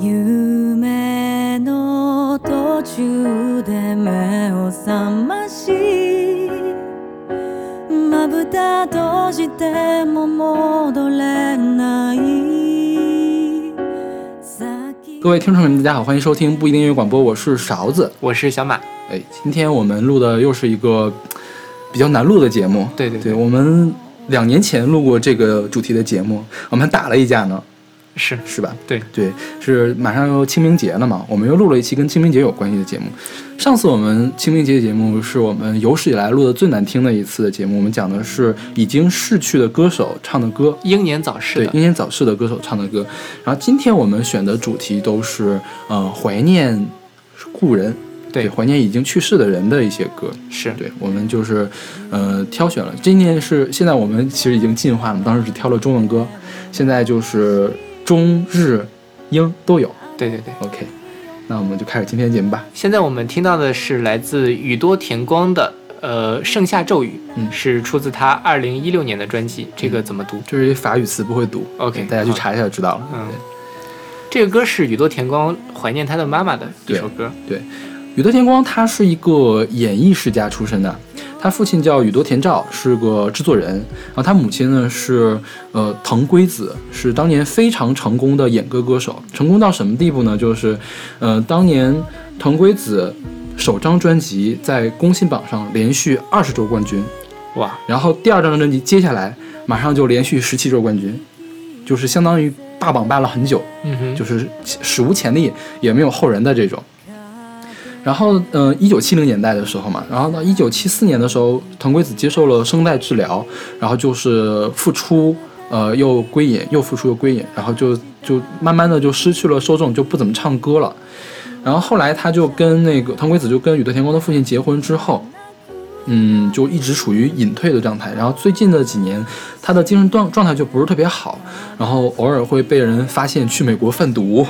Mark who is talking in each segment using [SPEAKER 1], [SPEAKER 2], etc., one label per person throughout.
[SPEAKER 1] 夢の途中で目を覚ましまぶた閉じても戻れない先
[SPEAKER 2] 各位听众朋友们，大家好，欢迎收听不一定音乐广播，我是勺子。
[SPEAKER 3] 我是小马，
[SPEAKER 2] 哎，今天我们录的又是一个比较难录的节目。
[SPEAKER 3] 对对
[SPEAKER 2] 对，我们两年前录过这个主题的节目，我们还打了一架呢，
[SPEAKER 3] 是
[SPEAKER 2] 是吧？
[SPEAKER 3] 对
[SPEAKER 2] 对，是马上要清明节了嘛，我们又录了一期跟清明节有关系的节目。上次我们清明节节目是我们有史以来录的最难听的一次的节目，我们讲的是已经逝去的歌手唱的歌。
[SPEAKER 3] 英年早逝
[SPEAKER 2] 对
[SPEAKER 3] 的，
[SPEAKER 2] 英年早逝的歌手唱的歌，然后今天我们选的主题都是呃怀念故人，
[SPEAKER 3] 对
[SPEAKER 2] 怀念已经去世的人的一些歌。
[SPEAKER 3] 是
[SPEAKER 2] 对，我们就是呃挑选了。今年是现在我们其实已经进化了，当时只挑了中文歌，现在就是中日英都有。
[SPEAKER 3] 对对对。
[SPEAKER 2] OK，那我们就开始今天的节目吧。
[SPEAKER 3] 现在我们听到的是来自宇多田光的呃《盛夏骤雨》，
[SPEAKER 2] 嗯
[SPEAKER 3] 是出自他二零一六年的专辑。这个怎么读？
[SPEAKER 2] 这是一法语词，不会读。
[SPEAKER 3] OK，
[SPEAKER 2] 大家去查一下就知道了。
[SPEAKER 3] 嗯，这个歌是宇多田光怀念他的妈妈的一首歌。
[SPEAKER 2] 对宇多田光他是一个演艺世家出身的，他父亲叫宇多田照，是个制作人，然后他母亲呢是呃藤圭子，是当年非常成功的演歌歌手，成功到什么地步呢？就是呃当年藤圭子首张专辑在公信榜上连续二十周冠军，
[SPEAKER 3] 哇，
[SPEAKER 2] 然后第二张专辑接下来马上就连续十七周冠军，就是相当于霸榜霸了很久。
[SPEAKER 3] 嗯哼，
[SPEAKER 2] 就是史无前例，也没有后人的这种。然后，呃，一九七零年代的时候嘛，然后到一九七四年的时候，藤圭子接受了声带治疗，然后就是复出，呃，又归隐，又复出又归隐，然后就就慢慢的就失去了受众，就不怎么唱歌了。然后后来他就跟那个藤圭子就跟宇多田光的父亲结婚之后，嗯，就一直处于隐退的状态。然后最近的几年，他的精神状状态就不是特别好，然后偶尔会被人发现去美国贩毒，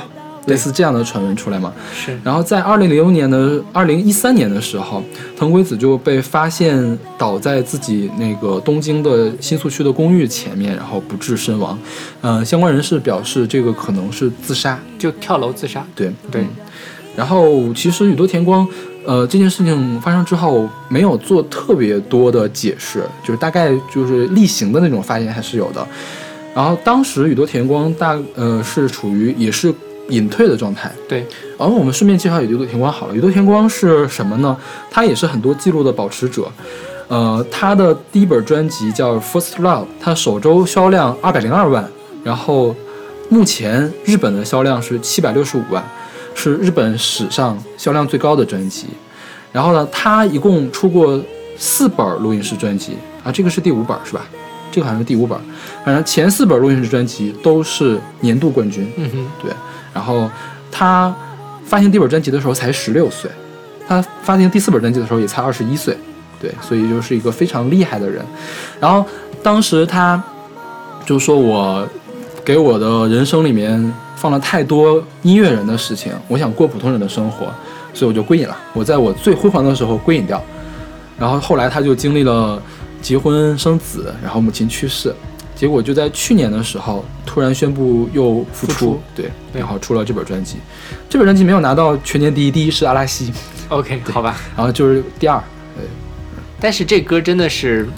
[SPEAKER 2] 类似这样的传闻出来嘛。
[SPEAKER 3] 是
[SPEAKER 2] 然后在二零零六年的二零一三年的时候，藤圭子就被发现倒在自己那个东京的新宿区的公寓前面，然后不治身亡。呃，相关人士表示，这个可能是自杀。
[SPEAKER 3] 就跳楼自杀。
[SPEAKER 2] 对
[SPEAKER 3] 对
[SPEAKER 2] 嗯然后其实宇多田光，呃，这件事情发生之后没有做特别多的解释，就是大概就是例行的那种发言还是有的。然后当时宇多田光大呃是处于也是隐退的状态。
[SPEAKER 3] 对，
[SPEAKER 2] 然后我们顺便介绍宇多田光好了。宇多田光是什么呢？他也是很多记录的保持者。呃，他的第一本专辑叫《First Love》，他首周销量二百零二万，然后目前日本的销量是七百六十五万，是日本史上销量最高的专辑。然后呢，他一共出过四本录音室专辑啊，这个是第五本是吧？这个好像是第五本，反正前四本录音室专辑都是年度冠军。
[SPEAKER 3] 嗯哼，
[SPEAKER 2] 对，然后他发行第一本专辑的时候才十六岁，他发行第四本专辑的时候也才二十一岁，对，所以就是一个非常厉害的人。然后当时他就说我给我的人生里面放了太多音乐人的事情，我想过普通人的生活，所以我就归隐了。我在我最辉煌的时候归隐掉，然后后来他就经历了结婚生子，然后母亲去世。结果就在去年的时候，突然宣布又复出，对，
[SPEAKER 3] 对
[SPEAKER 2] 然后出了这本专辑。这本专辑没有拿到全年第一，第一是阿拉西
[SPEAKER 3] ，OK，好吧。
[SPEAKER 2] 然后就是第二。
[SPEAKER 3] 对但是这歌真的是，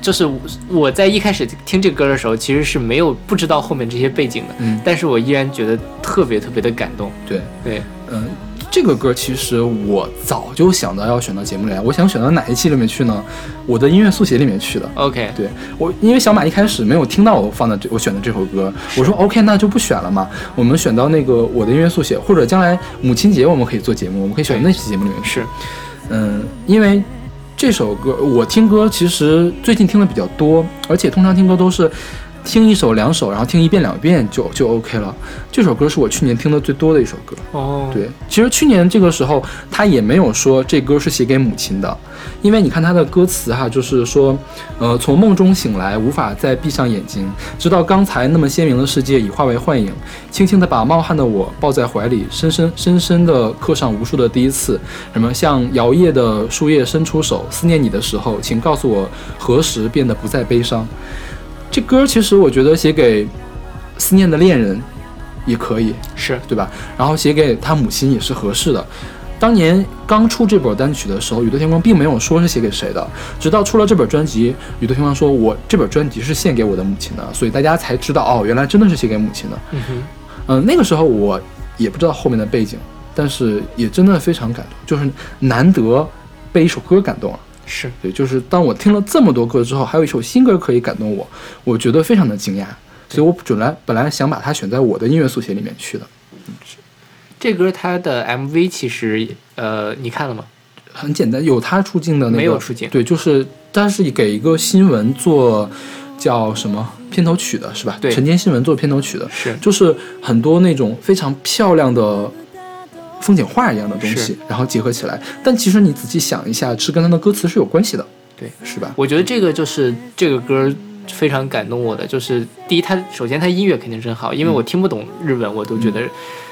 [SPEAKER 3] 就是我在一开始听这歌的时候，其实是没有不知道后面这些背景的，
[SPEAKER 2] 嗯，
[SPEAKER 3] 但是我依然觉得特别特别的感动。
[SPEAKER 2] 对，
[SPEAKER 3] 对，
[SPEAKER 2] 嗯，这个歌其实我早就想到要选到节目里来，我想选到哪一期里面去呢？我的音乐速写里面去的。
[SPEAKER 3] OK，
[SPEAKER 2] 对我，因为小马一开始没有听到我放的这我选的这首歌，我说 OK，那就不选了嘛。我们选到那个我的音乐速写，或者将来母亲节我们可以做节目，我们可以选到那期节目里面去。
[SPEAKER 3] 是，
[SPEAKER 2] 嗯，因为这首歌我听歌其实最近听的比较多，而且通常听歌都是听一首两首，然后听一遍两遍就就 OK 了。这首歌是我去年听的最多的一首歌。
[SPEAKER 3] 哦，
[SPEAKER 2] 对，其实去年这个时候他也没有说这歌是写给母亲的，因为你看他的歌词哈，就是说，呃，从梦中醒来，无法再闭上眼睛，直到刚才那么鲜明的世界已化为幻影，轻轻地把冒汗的我抱在怀里，深深深深地刻上无数的第一次。什么像摇曳的树叶伸出手，思念你的时候，请告诉我何时变得不再悲伤。这歌其实我觉得写给思念的恋人，也可以，
[SPEAKER 3] 是
[SPEAKER 2] 对吧？然后写给他母亲也是合适的。当年刚出这本单曲的时候，宇多田光并没有说是写给谁的，直到出了这本专辑，宇多田光说：“我这本专辑是献给我的母亲的。”所以大家才知道哦，原来真的是写给母亲的。
[SPEAKER 3] 嗯哼，
[SPEAKER 2] 嗯、那个时候我也不知道后面的背景，但是也真的非常感动，就是难得被一首歌感动了。
[SPEAKER 3] 是
[SPEAKER 2] 对，就是当我听了这么多歌之后，还有一首新歌可以感动我，我觉得非常的惊讶，所以我本来本来想把它选在我的音乐速写里面去的。
[SPEAKER 3] 这歌它的 MV 其实呃你看了吗？
[SPEAKER 2] 很简单，有他出镜的那个
[SPEAKER 3] 没有出镜
[SPEAKER 2] 对，就是他是给一个新闻做叫什么片头曲的，是吧？
[SPEAKER 3] 对
[SPEAKER 2] 晨间新闻做片头曲的，
[SPEAKER 3] 是
[SPEAKER 2] 就是很多那种非常漂亮的风景画一样的东西，然后结合起来。但其实你仔细想一下，是跟他的歌词是有关系的，
[SPEAKER 3] 对，
[SPEAKER 2] 是吧？
[SPEAKER 3] 我觉得这个就是这个歌非常感动我的，就是第一，它首先它音乐肯定真好，因为我听不懂日文，我都觉得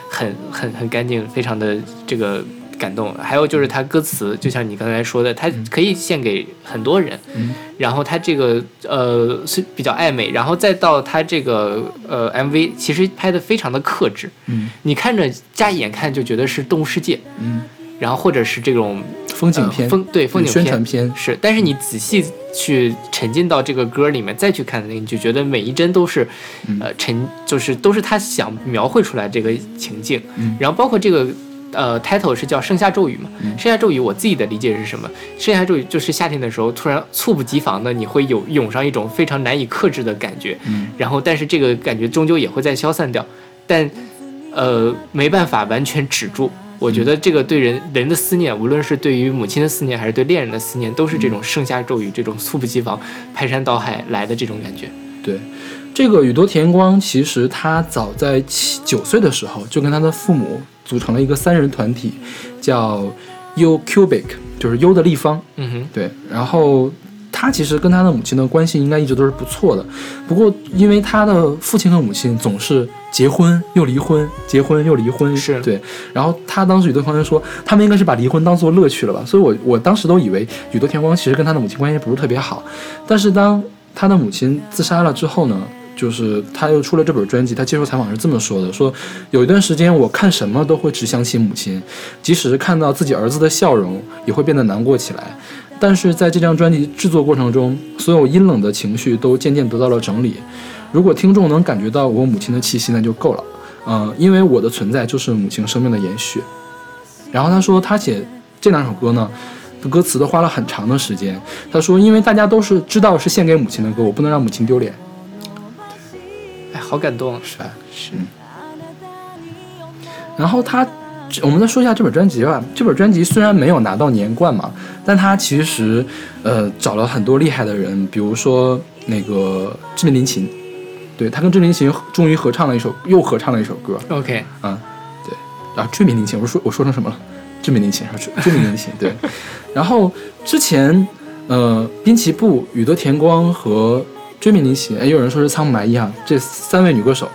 [SPEAKER 3] 很很很干净，非常的这个感动。还有就是他歌词，就像你刚才说的，它可以献给很多人，
[SPEAKER 2] 嗯。
[SPEAKER 3] 然后他这个呃是比较暧昧，然后再到他这个呃 MV，其实拍的非常的克制，
[SPEAKER 2] 嗯。
[SPEAKER 3] 你看着乍一眼看就觉得是动物世界，
[SPEAKER 2] 嗯，
[SPEAKER 3] 然后或者是这种
[SPEAKER 2] 风景片、
[SPEAKER 3] 呃风对风景
[SPEAKER 2] 宣
[SPEAKER 3] 片
[SPEAKER 2] 传片，
[SPEAKER 3] 是，但是你仔细去沉浸到这个歌里面再去看，你就觉得每一帧都是，
[SPEAKER 2] 嗯。
[SPEAKER 3] 呃，沉就是都是他想描绘出来这个情境，
[SPEAKER 2] 嗯。
[SPEAKER 3] 然后包括这个。呃，title 是叫《盛夏骤雨》嘛？
[SPEAKER 2] 嗯
[SPEAKER 3] 盛夏骤雨，我自己的理解是什么？盛夏骤雨就是夏天的时候，突然猝不及防的，你会有涌上一种非常难以克制的感觉，
[SPEAKER 2] 嗯
[SPEAKER 3] 然后但是这个感觉终究也会再消散掉，但呃没办法完全止住。我觉得这个对人人的思念，无论是对于母亲的思念，还是对恋人的思念，都是这种盛夏骤雨，这种猝不及防、排山倒海来的这种感觉。
[SPEAKER 2] 对，这个宇多田光其实他早在七九岁的时候就跟他的父母组成了一个三人团体，叫 U Cubic，就是 U 的立方。
[SPEAKER 3] 嗯哼，
[SPEAKER 2] 对，然后他其实跟他的母亲的关系应该一直都是不错的，不过因为他的父亲和母亲总是结婚又离婚，结婚又离婚，
[SPEAKER 3] 是
[SPEAKER 2] 对。然后他当时宇多田光说，他们应该是把离婚当做乐趣了吧？所以我我当时都以为宇多田光其实跟他的母亲关系不是特别好，但是当他的母亲自杀了之后呢？就是他又出了这本专辑，他接受采访是这么说的：说有一段时间我看什么都会只想起母亲，即使是看到自己儿子的笑容，也会变得难过起来。但是在这张专辑制作过程中，所有阴冷的情绪都渐渐得到了整理。如果听众能感觉到我母亲的气息，那就够了。嗯、因为我的存在就是母亲生命的延续。然后他说，他写这两首歌呢，歌词都花了很长的时间。他说，因为大家都是知道是献给母亲的歌，我不能让母亲丢脸，
[SPEAKER 3] 好感动。
[SPEAKER 2] 是吧？是。然后他，我们再说一下这本专辑吧。这本专辑虽然没有拿到年冠嘛，但他其实呃找了很多厉害的人，比如说那个志明林琴，对他跟志明林琴终于合唱了一首，又合唱了一首歌
[SPEAKER 3] OK，
[SPEAKER 2] 嗯，对，啊，追名林琴，我说我说成什么了？志明林琴是吧？追名林琴，对。然后之前呃滨崎步、宇多田光和追名林琴，哎，有人说是仓木麻衣哈，这三位女歌手。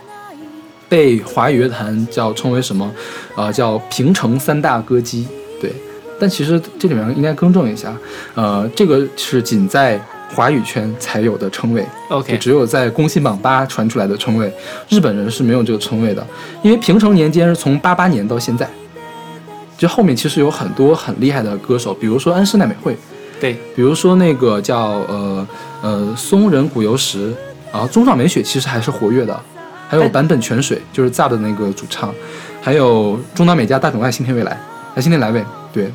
[SPEAKER 2] 被华语乐坛叫称为什么？呃，叫平成三大歌姬。对，但其实这里面应该更正一下，呃，这个是仅在华语圈才有的称谓
[SPEAKER 3] ，OK，
[SPEAKER 2] 只有在工信榜八传出来的称谓，日本人是没有这个称谓的。因为平成年间是从八八年到现在，就后面其实有很多很厉害的歌手，比如说安室奈美惠，
[SPEAKER 3] 对，
[SPEAKER 2] 比如说那个叫呃呃松仁谷由实，然后中岛美雪其实还是活跃的，还有
[SPEAKER 3] 但
[SPEAKER 2] 坂本泉水，就是 ZA 的那个主唱，还有中岛美嘉、大冢爱、新田未来，哎，新田来未，对，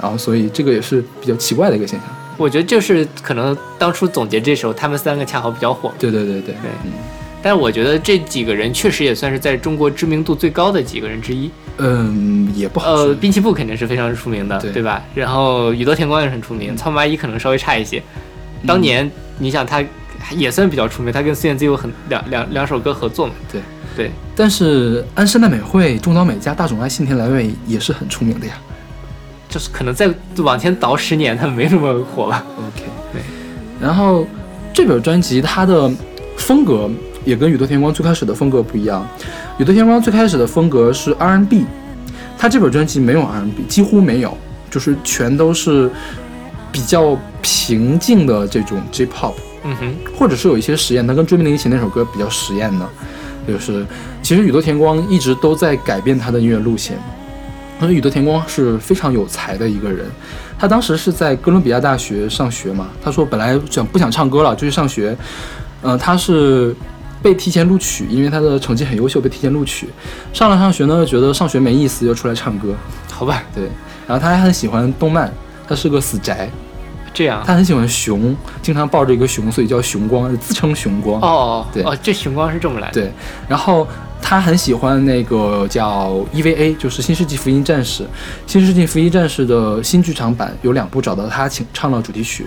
[SPEAKER 2] 然后所以这个也是比较奇怪的一个现象。
[SPEAKER 3] 我觉得就是可能当初总结这时候，他们三个恰好比较火。
[SPEAKER 2] 对对对对，
[SPEAKER 3] 对。
[SPEAKER 2] 嗯
[SPEAKER 3] 但是我觉得这几个人确实也算是在中国知名度最高的几个人之一。
[SPEAKER 2] 嗯，也不好说。
[SPEAKER 3] 呃，滨崎步肯定是非常出名的，
[SPEAKER 2] 对
[SPEAKER 3] 对吧？然后宇多田光也很出名，仓木麻衣可能稍微差一些。
[SPEAKER 2] 嗯
[SPEAKER 3] 当年你想他也算比较出名，他跟孙燕姿有很两两两首歌合作嘛。
[SPEAKER 2] 对
[SPEAKER 3] 对，
[SPEAKER 2] 但是安室奈美惠、中岛美嘉、大冢爱、信田来未也是很出名的呀。
[SPEAKER 3] 就是可能再往前倒十年，他没那么火吧。
[SPEAKER 2] OK，
[SPEAKER 3] 对。
[SPEAKER 2] 然后这本专辑它的风格也跟宇多田光最开始的风格不一样。宇多田光最开始的风格是 R&B，他这本专辑没有 R&B，几乎没有，就是全都是比较平静的这种 J-pop，
[SPEAKER 3] 嗯哼，
[SPEAKER 2] 或者是有一些实验，他跟追名林檎那首歌比较实验的。就是其实宇多田光一直都在改变他的音乐路线。因为宇多田光是非常有才的一个人，他当时是在哥伦比亚大学上学嘛。他说本来想不想唱歌了，就去上学。嗯、他是被提前录取，因为他的成绩很优秀，被提前录取。上了上学呢，觉得上学没意思，就出来唱歌。
[SPEAKER 3] 好吧，
[SPEAKER 2] 对，然后他还很喜欢动漫，他是个死宅，
[SPEAKER 3] 这样。
[SPEAKER 2] 他很喜欢熊，经常抱着一个熊，所以叫熊光，自称熊光。
[SPEAKER 3] 哦，
[SPEAKER 2] 对
[SPEAKER 3] 哦，这熊光是这么来的。
[SPEAKER 2] 对，然后他很喜欢那个叫 EVA，就是《新世纪福音战士》。《新世纪福音战士》的新剧场版有两部找到他请唱了主题曲。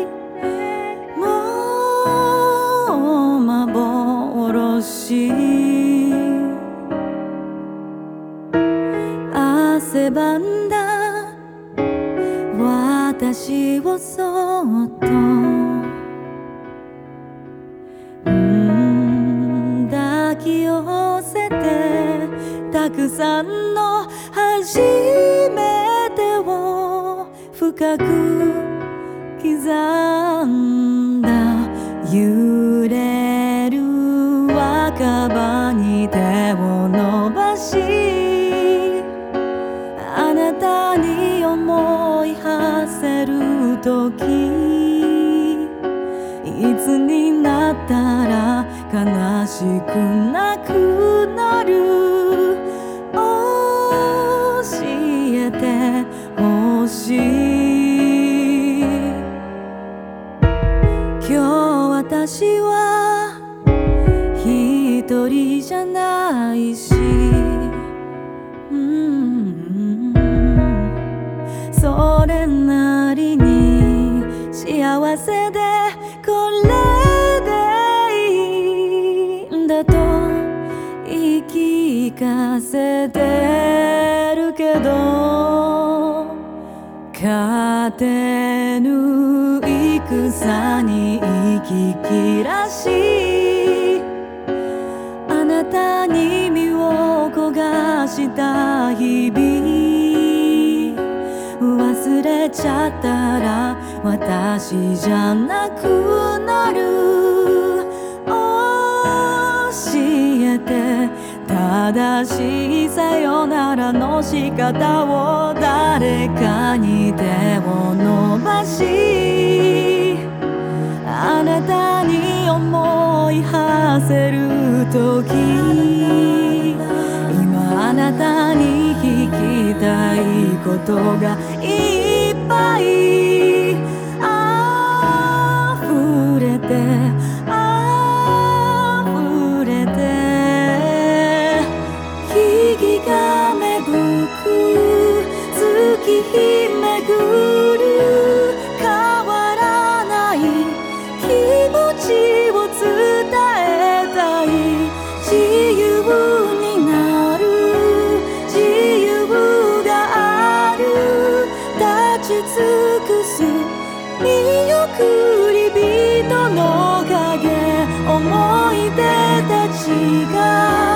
[SPEAKER 1] 私をそっと抱き寄せてたくさんの初めてを深く刻んだ夢悲しくなくなる。教えてほしい。今日私は勝てぬ戦に生き切らしあなたに身を焦がした日々。忘れちゃったら私じゃなくなる。正しいさよならの仕方を誰かに手を伸ばしあなたに思い馳せる時今あなたに聞きたいことがいっぱい。見送り人の影思い出たちが。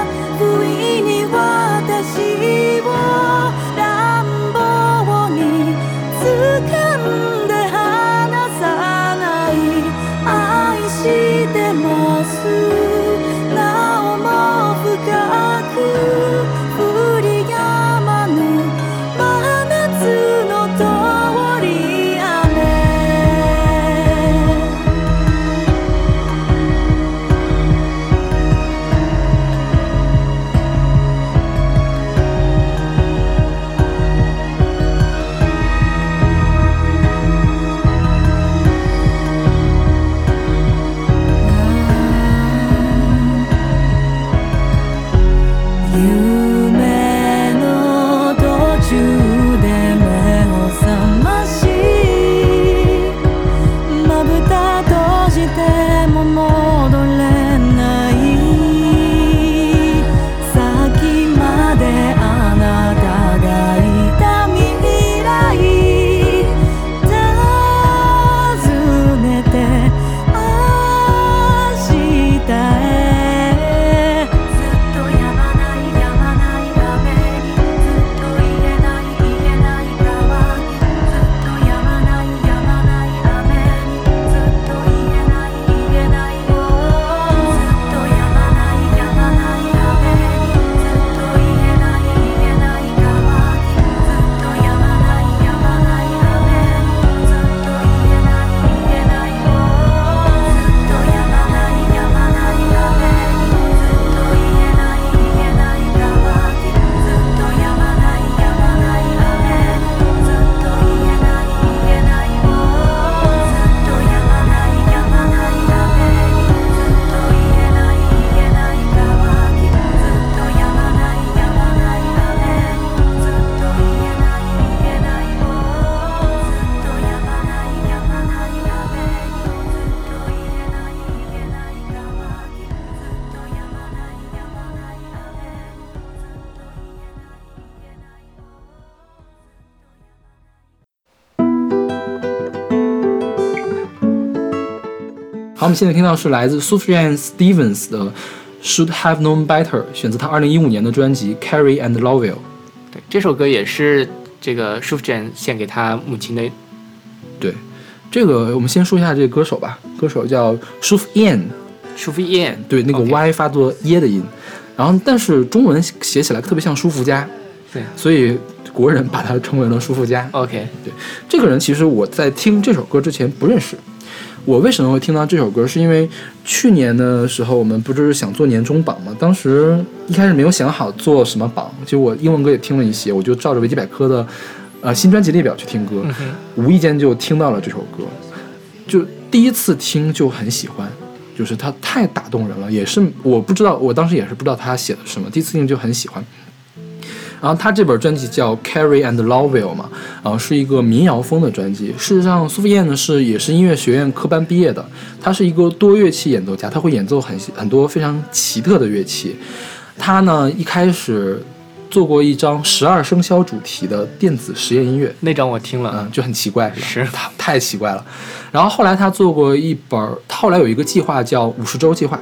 [SPEAKER 2] 现在听到是来自 Sufjan Stevens 的 Should Have Known Better，选择他2015年的专辑 Carrie and Lovell。
[SPEAKER 3] 对，这首歌也是这个 Sufjan 献给他母亲的。
[SPEAKER 2] 对，这个我们先说一下这个歌手吧，歌手叫 Sufjan。
[SPEAKER 3] 舒服燕，
[SPEAKER 2] 对，那个 Y 发作耶的音，然后但是中文写起来特别像舒肤佳，
[SPEAKER 3] 对
[SPEAKER 2] 所以国人把它称为了舒肤佳。
[SPEAKER 3] OK，对
[SPEAKER 2] 这个人其实我在听这首歌之前不认识。我为什么会听到这首歌？是因为去年的时候我们不就是想做年终榜吗？当时一开始没有想好做什么榜，就我英文歌也听了一些，我就照着维基百科的呃新专辑列表去听歌，无意间就听到了这首歌，就第一次听就很喜欢，就是它太打动人了，也是我不知道，我当时也是不知道他写的什么，第一次听就很喜欢。然后他这本专辑叫《Carrie and Lovell》嘛，然后是一个民谣风的专辑。事实上，苏菲燕呢是也是音乐学院科班毕业的，他是一个多乐器演奏家，他会演奏很很多非常奇特的乐器。他呢一开始做过一张十二生肖主题的电子实验音乐，
[SPEAKER 3] 那张我听了，
[SPEAKER 2] 嗯，就很奇怪，是他太奇怪了。然后后来他做过一本后来有一个计划叫五十周计划，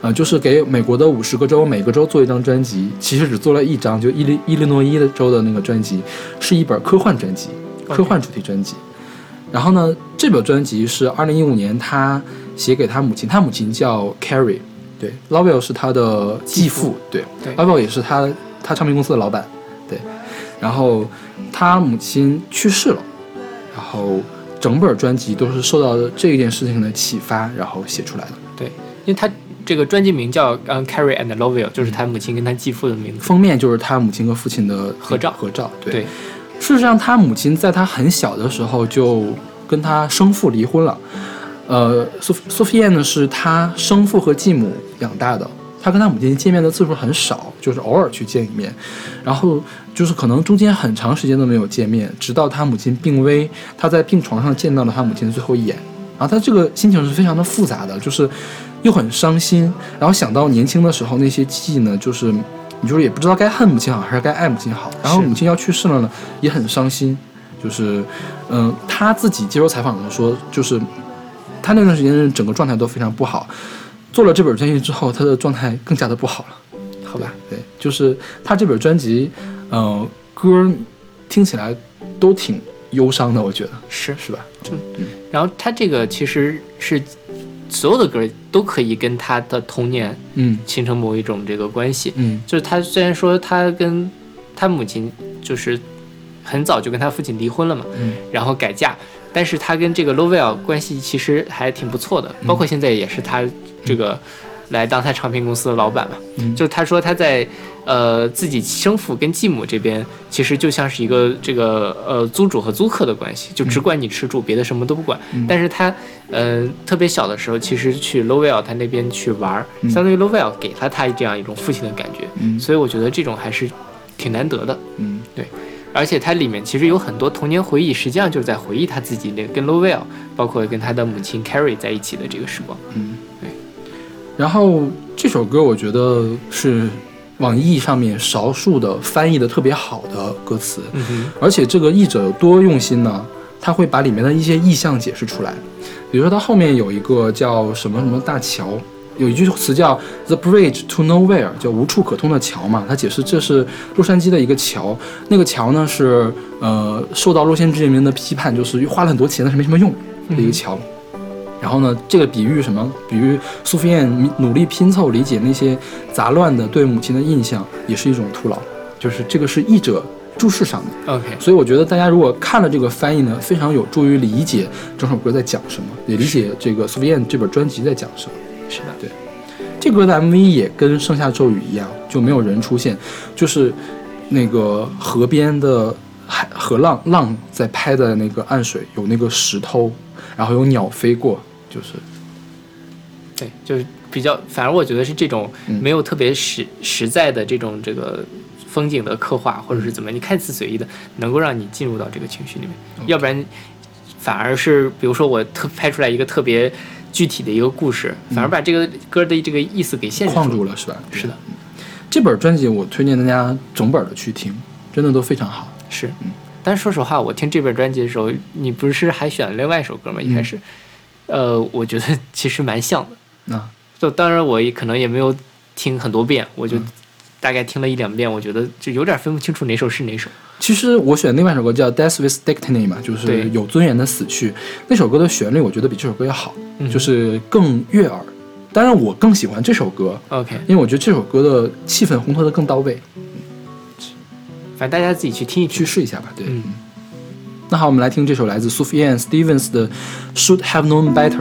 [SPEAKER 2] 呃，就是给美国的五十个州每个州做一张专辑，其实只做了一张，就伊利伊利诺伊的州的那个专辑，是一本科幻专辑，科幻主题专辑。然后呢，这本专辑是二零一五年他写给他母亲，他母亲叫 Carrie，对，Lovell 是他的继父，对
[SPEAKER 3] 对
[SPEAKER 2] ，Lovell 也是他他唱片公司的老板，对。然后他母亲去世了，然后整本专辑都是受到这件事情的启发，然后写出来的。
[SPEAKER 3] 对，因为他这个专辑名叫嗯 Carrie and Lovell，就是他母亲跟他继父的名字。
[SPEAKER 2] 封面就是他母亲和父亲的
[SPEAKER 3] 合照
[SPEAKER 2] 合照。对，
[SPEAKER 3] 对，
[SPEAKER 2] 事实上，他母亲在他很小的时候就跟他生父离婚了。呃，苏苏菲亚呢是他生父和继母养大的，他跟他母亲见面的次数很少，就是偶尔去见一面，然后就是可能中间很长时间都没有见面，直到他母亲病危，他在病床上见到了他母亲的最后一眼，然后他这个心情是非常的复杂的，就是又很伤心，然后想到年轻的时候那些记忆呢，就是你就是也不知道该恨母亲好还是该爱母亲好，然后母亲要去世了呢，也很伤心，就是嗯、他自己接受采访的时候说，就是他那段时间整个状态都非常不好，做了这本专辑之后，他的状态更加的不好了。
[SPEAKER 3] 好吧，
[SPEAKER 2] 对，就是他这本专辑，呃，歌听起来都挺忧伤的，我觉得
[SPEAKER 3] 是。
[SPEAKER 2] 是吧？
[SPEAKER 3] 然后他这个其实是所有的歌都可以跟他的童年
[SPEAKER 2] 嗯。
[SPEAKER 3] 形成某一种这个关系。
[SPEAKER 2] 嗯。
[SPEAKER 3] 就是他虽然说他跟他母亲就是很早就跟他父亲离婚了嘛，
[SPEAKER 2] 嗯。
[SPEAKER 3] 然后改嫁，但是他跟这个 Lovell 关系其实还挺不错的，
[SPEAKER 2] 嗯。
[SPEAKER 3] 包括现在也是他这个来当他唱片公司的老板嘛。
[SPEAKER 2] 嗯
[SPEAKER 3] 就是他说他在呃自己生父跟继母这边，其实就像是一个这个呃租主和租客的关系，就只管你吃住，别的什么都不管。
[SPEAKER 2] 嗯
[SPEAKER 3] 但是他呃特别小的时候，其实去 Lowell 他那边去玩，
[SPEAKER 2] 嗯
[SPEAKER 3] 相当于 Lowell 给了他这样一种父亲的感觉。
[SPEAKER 2] 嗯
[SPEAKER 3] 所以我觉得这种还是挺难得的。
[SPEAKER 2] 嗯对
[SPEAKER 3] 而且它里面其实有很多童年回忆，实际上就是在回忆他自己那跟 Lowell，包括跟他的母亲 Carrie 在一起的这个时光。
[SPEAKER 2] 嗯，
[SPEAKER 3] 对。
[SPEAKER 2] 然后这首歌我觉得是网易上面少数的翻译的特别好的歌词，而且这个译者有多用心呢？他会把里面的一些意象解释出来，比如说他后面有一个叫什么什么大桥，有一句词叫 “the bridge to nowhere”，叫无处可通的桥嘛。他解释这是洛杉矶的一个桥，那个桥呢是呃受到洛杉矶人民的批判，就是花了很多钱但是没什么用的一个桥。然后呢，这个比喻什么？比喻苏菲燕努力拼凑理解那些杂乱的对母亲的印象，也是一种徒劳。就是这个是译者注释上的。
[SPEAKER 3] OK，
[SPEAKER 2] 所以我觉得大家如果看了这个翻译呢，非常有助于理解整首歌在讲什么，也理解这个苏菲燕这本专辑在讲什么。
[SPEAKER 3] 是的，对
[SPEAKER 2] 这歌的 MV 也跟《盛夏骤雨》一样，就没有人出现，就是那个河边的海河浪浪在拍的那个岸水，有那个石头，然后有鸟飞过，就是。
[SPEAKER 3] 对，就是比较，反而我觉得是这种
[SPEAKER 2] 嗯。
[SPEAKER 3] 没有特别实实在的这种这个风景的刻画，或者
[SPEAKER 2] 嗯
[SPEAKER 3] 是怎么，你看似随意的，能够让你进入到这个情绪里面，要不然反而是比如说我特拍出来一个特别具体的一个故事，反而把这个歌的这个意思给限制住了。
[SPEAKER 2] 框住了，是吧？
[SPEAKER 3] 是的，
[SPEAKER 2] 这本专辑我推荐大家整本的去听，真的都非常好。
[SPEAKER 3] 是，但是说实话，我听这本专辑的时候，你不是还选了另外一首歌吗？一开始，呃，我觉得 其实蛮像的。
[SPEAKER 4] 啊，
[SPEAKER 3] 就当然我也可能也没有听很多遍，我就
[SPEAKER 4] 嗯
[SPEAKER 3] 大概听了一两遍，我觉得就有点分不清楚哪首是哪首。
[SPEAKER 4] 其实我选另外一首歌叫《Death with Dignity》嘛，就是
[SPEAKER 3] 对
[SPEAKER 4] 有尊严的死去。那首歌的旋律我觉得比这首歌要好，
[SPEAKER 3] 嗯
[SPEAKER 4] 就是更悦耳。当然，我更喜欢这首歌
[SPEAKER 3] ，OK，
[SPEAKER 4] 因为我觉得这首歌的气氛烘托的更到位。
[SPEAKER 3] 反正大家自己去听一
[SPEAKER 4] 去。试一下吧，对。
[SPEAKER 3] 嗯
[SPEAKER 4] 那好，我们来听这首来自 Sufjan Stevens 的《Should Have Known Better》。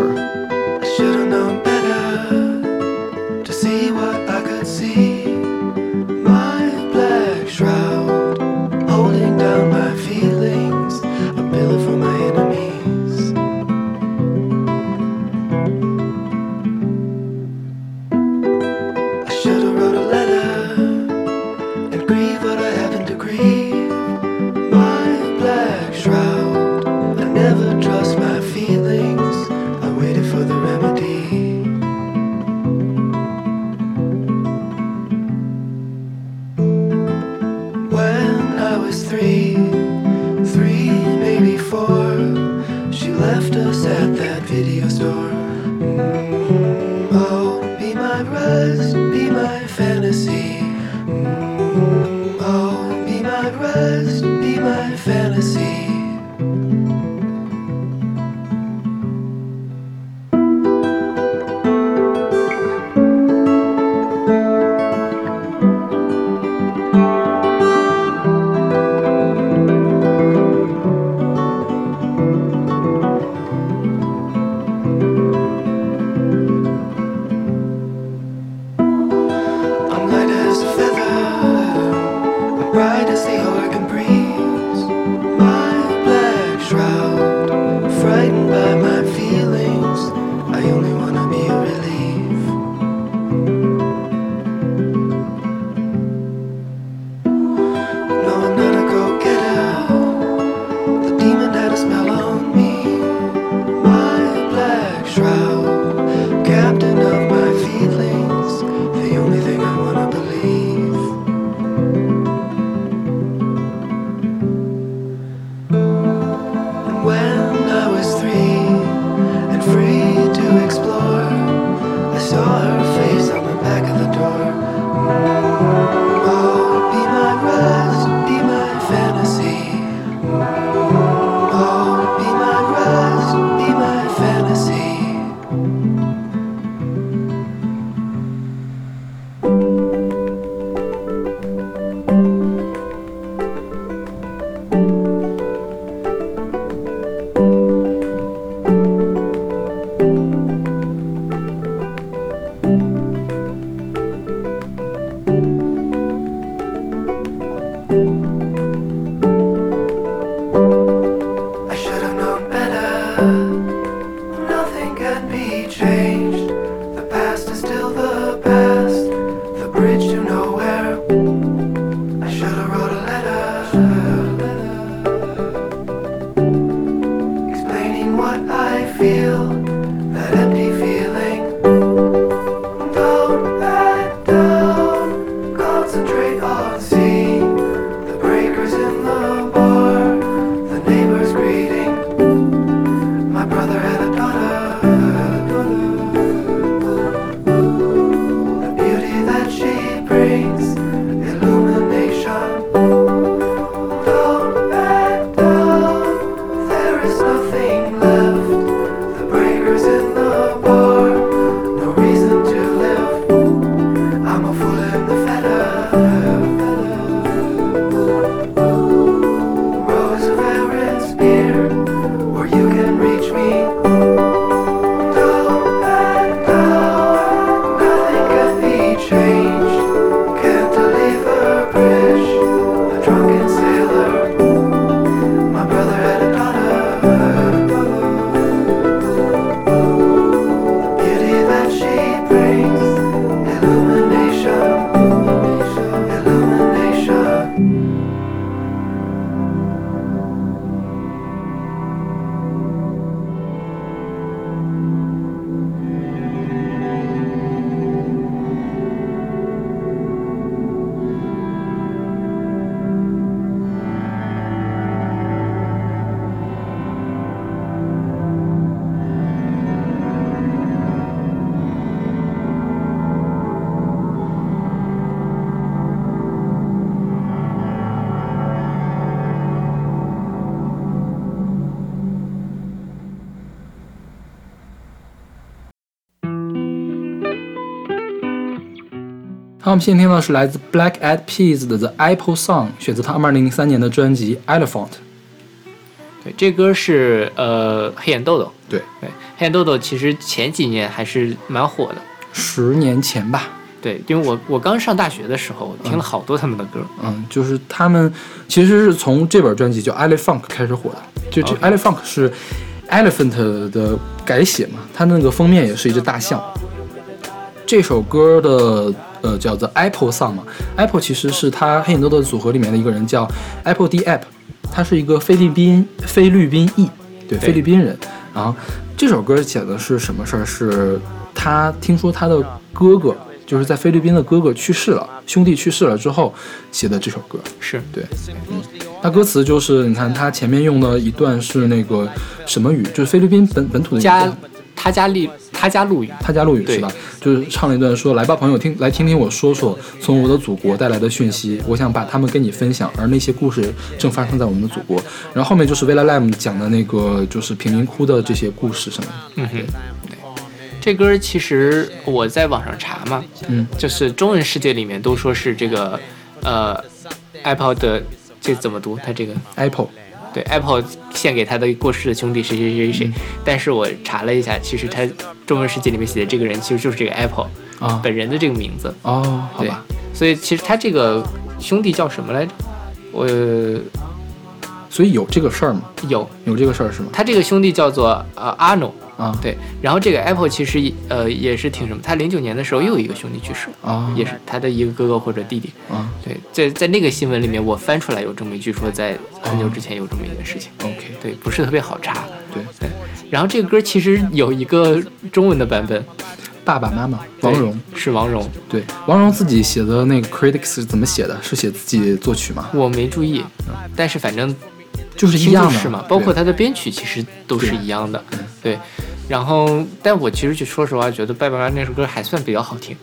[SPEAKER 2] 们现在听到的是来自 Black Eyed Peas 的《The Apple Song》，选择他们2003年的专辑《Elephant》。
[SPEAKER 3] 对，这歌是呃黑眼豆豆。
[SPEAKER 2] 对
[SPEAKER 3] 对，黑眼豆豆其实前几年还是蛮火的。
[SPEAKER 2] 十年前吧，
[SPEAKER 3] 对，因为我我刚上大学的时候听了好多他们的歌。
[SPEAKER 2] 嗯，就是他们其实是从这本专辑叫《Elephant》开始火的。就这 Elephant 是 Elephant 的改写嘛，它那个封面也是一只大象。这首歌的呃叫做 Apple Song 嘛，Apple 其实是他黑眼豆豆组合里面的一个人叫 Apple D App，他是一个菲律宾菲律宾裔，对
[SPEAKER 3] 对
[SPEAKER 2] 菲律宾人。然后这首歌写的是什么事儿？是他听说他的哥哥就是在菲律宾的哥哥去世了，兄弟去世了之后写的这首歌。
[SPEAKER 3] 是
[SPEAKER 2] 对，嗯，那歌词就是你看他前面用的一段是那个什么语，就是菲律宾本本土的语
[SPEAKER 3] 加
[SPEAKER 2] 言
[SPEAKER 3] 他家利他家陆语。
[SPEAKER 2] 他家陆语
[SPEAKER 3] 对
[SPEAKER 2] 是吧？就是唱了一段说：“来吧，朋友，听来听听我说说从我的祖国带来的讯息，我想把他们跟你分享，而那些故事正发生在我们的祖国。”然后后面就是 Villa Lam 讲的那个就是贫民窟的这些故事什么的。
[SPEAKER 3] 嗯哼，对，这歌其实我在网上查嘛，
[SPEAKER 2] 嗯，
[SPEAKER 3] 就是中文世界里面都说是这个呃 Apple 的这怎么读？它这个
[SPEAKER 2] Apple
[SPEAKER 3] 对 Apple 献给他的过世的兄弟谁谁谁谁谁，但是我查了一下，其实他中文世界里面写的这个人其实就是这个 Apple
[SPEAKER 2] 啊，
[SPEAKER 3] 本人的这个名字。
[SPEAKER 2] 哦，好
[SPEAKER 3] 对
[SPEAKER 2] 吧，，
[SPEAKER 3] 所以其实他这个兄弟叫什么来着？我
[SPEAKER 2] 所以有这个事儿吗？
[SPEAKER 3] 有
[SPEAKER 2] 有这个事儿是吗？
[SPEAKER 3] 他这个兄弟叫做呃阿诺，
[SPEAKER 2] 啊，
[SPEAKER 3] 对，然后这个 Apple 其实呃也是挺什么，他零九年的时候又有一个兄弟去世，
[SPEAKER 2] 啊，
[SPEAKER 3] 也是他的一个哥哥或者弟弟。
[SPEAKER 2] 啊
[SPEAKER 3] 对，在在那个新闻里面，我翻出来有这么一句说，在很久之前有这么一件事情。
[SPEAKER 2] ，OK，
[SPEAKER 3] 对，不是特别好查。
[SPEAKER 2] 对对，
[SPEAKER 3] 然后这个歌其实有一个中文的版本，
[SPEAKER 2] 爸爸妈妈王蓉。
[SPEAKER 3] 是王蓉，
[SPEAKER 2] 对，王蓉自己写的那个 critics 是怎么写的？是写自己作曲吗？
[SPEAKER 3] 我没注意，但是反正
[SPEAKER 2] 就是一样的，
[SPEAKER 3] 是嘛，包括
[SPEAKER 2] 对
[SPEAKER 3] 它的编曲其实都是一样的。对，然后但我其实就说实话，觉得《拜爸妈》那首歌还算比较好听，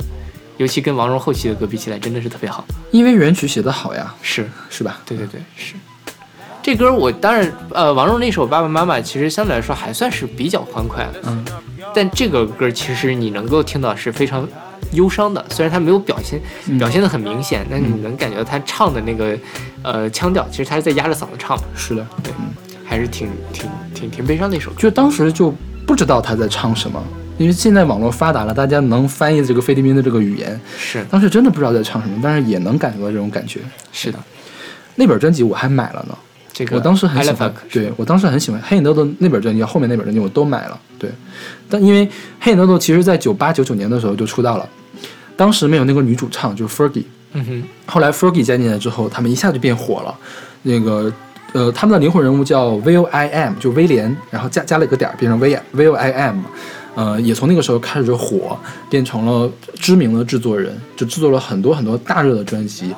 [SPEAKER 3] 尤其跟王蓉后期的歌比起来，真的是特别好。
[SPEAKER 2] 因为原曲写得好呀，
[SPEAKER 3] 是，
[SPEAKER 2] 是吧？
[SPEAKER 3] 对对对，是。这歌我当然，呃，王蓉那首《爸爸妈妈》其实相对来说还算是比较欢快，
[SPEAKER 2] 嗯，
[SPEAKER 3] 但这个歌其实你能够听到是非常忧伤的，虽然他没有表现
[SPEAKER 2] 嗯。
[SPEAKER 3] 表现的很明显，但你能感觉到他唱的那个呃腔调，其实他是在压着嗓子唱。的，
[SPEAKER 2] 是的，
[SPEAKER 3] 还是挺挺挺挺悲伤的一首歌。
[SPEAKER 2] 就当时就不知道他在唱什么，因为现在网络发达了，大家能翻译这个菲律宾的这个语言，
[SPEAKER 3] 是。
[SPEAKER 2] 当时真的不知道在唱什么，但是也能感觉到这种感觉。
[SPEAKER 3] 是的，
[SPEAKER 2] 那本专辑我还买了呢，
[SPEAKER 3] 这个
[SPEAKER 2] 我当时很喜欢，对我当时很喜欢黑眼豆豆那本专辑，后面那本专辑我都买了，对。但因为黑眼豆豆其实在九八九九年的时候就出道了，当时没有那个女主唱，就是 Fergie，
[SPEAKER 3] 嗯哼，
[SPEAKER 2] 后来 Fergie 加进来之后，他们一下就变火了。那个呃，他们的灵魂人物叫 Will I Am，就威廉，然后加加了一个点儿，变成 Will Will I Am。呃，也从那个时候开始火，变成了知名的制作人，就制作了很多很多大热的专辑。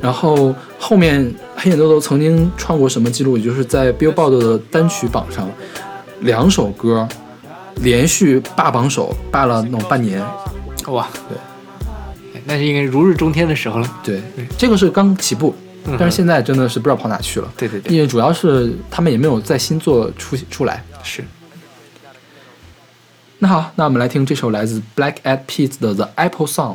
[SPEAKER 2] 然后后面黑眼豆豆曾经创过什么记录？也就是在 Billboard 的单曲榜上，两首歌连续霸榜首，霸了那种半年。
[SPEAKER 3] 哇，
[SPEAKER 2] 对
[SPEAKER 3] 哎，那是应该如日中天的时候了。
[SPEAKER 2] 对，这个是刚起步，
[SPEAKER 3] 嗯
[SPEAKER 2] 但是现在真的是不知道跑哪去了。
[SPEAKER 3] 对对对，
[SPEAKER 2] 因为主要是他们也没有在新作出出来。
[SPEAKER 3] 是。
[SPEAKER 2] 好，那我们来听这首来自 Black Eyed Peas 的《The Apple Song》。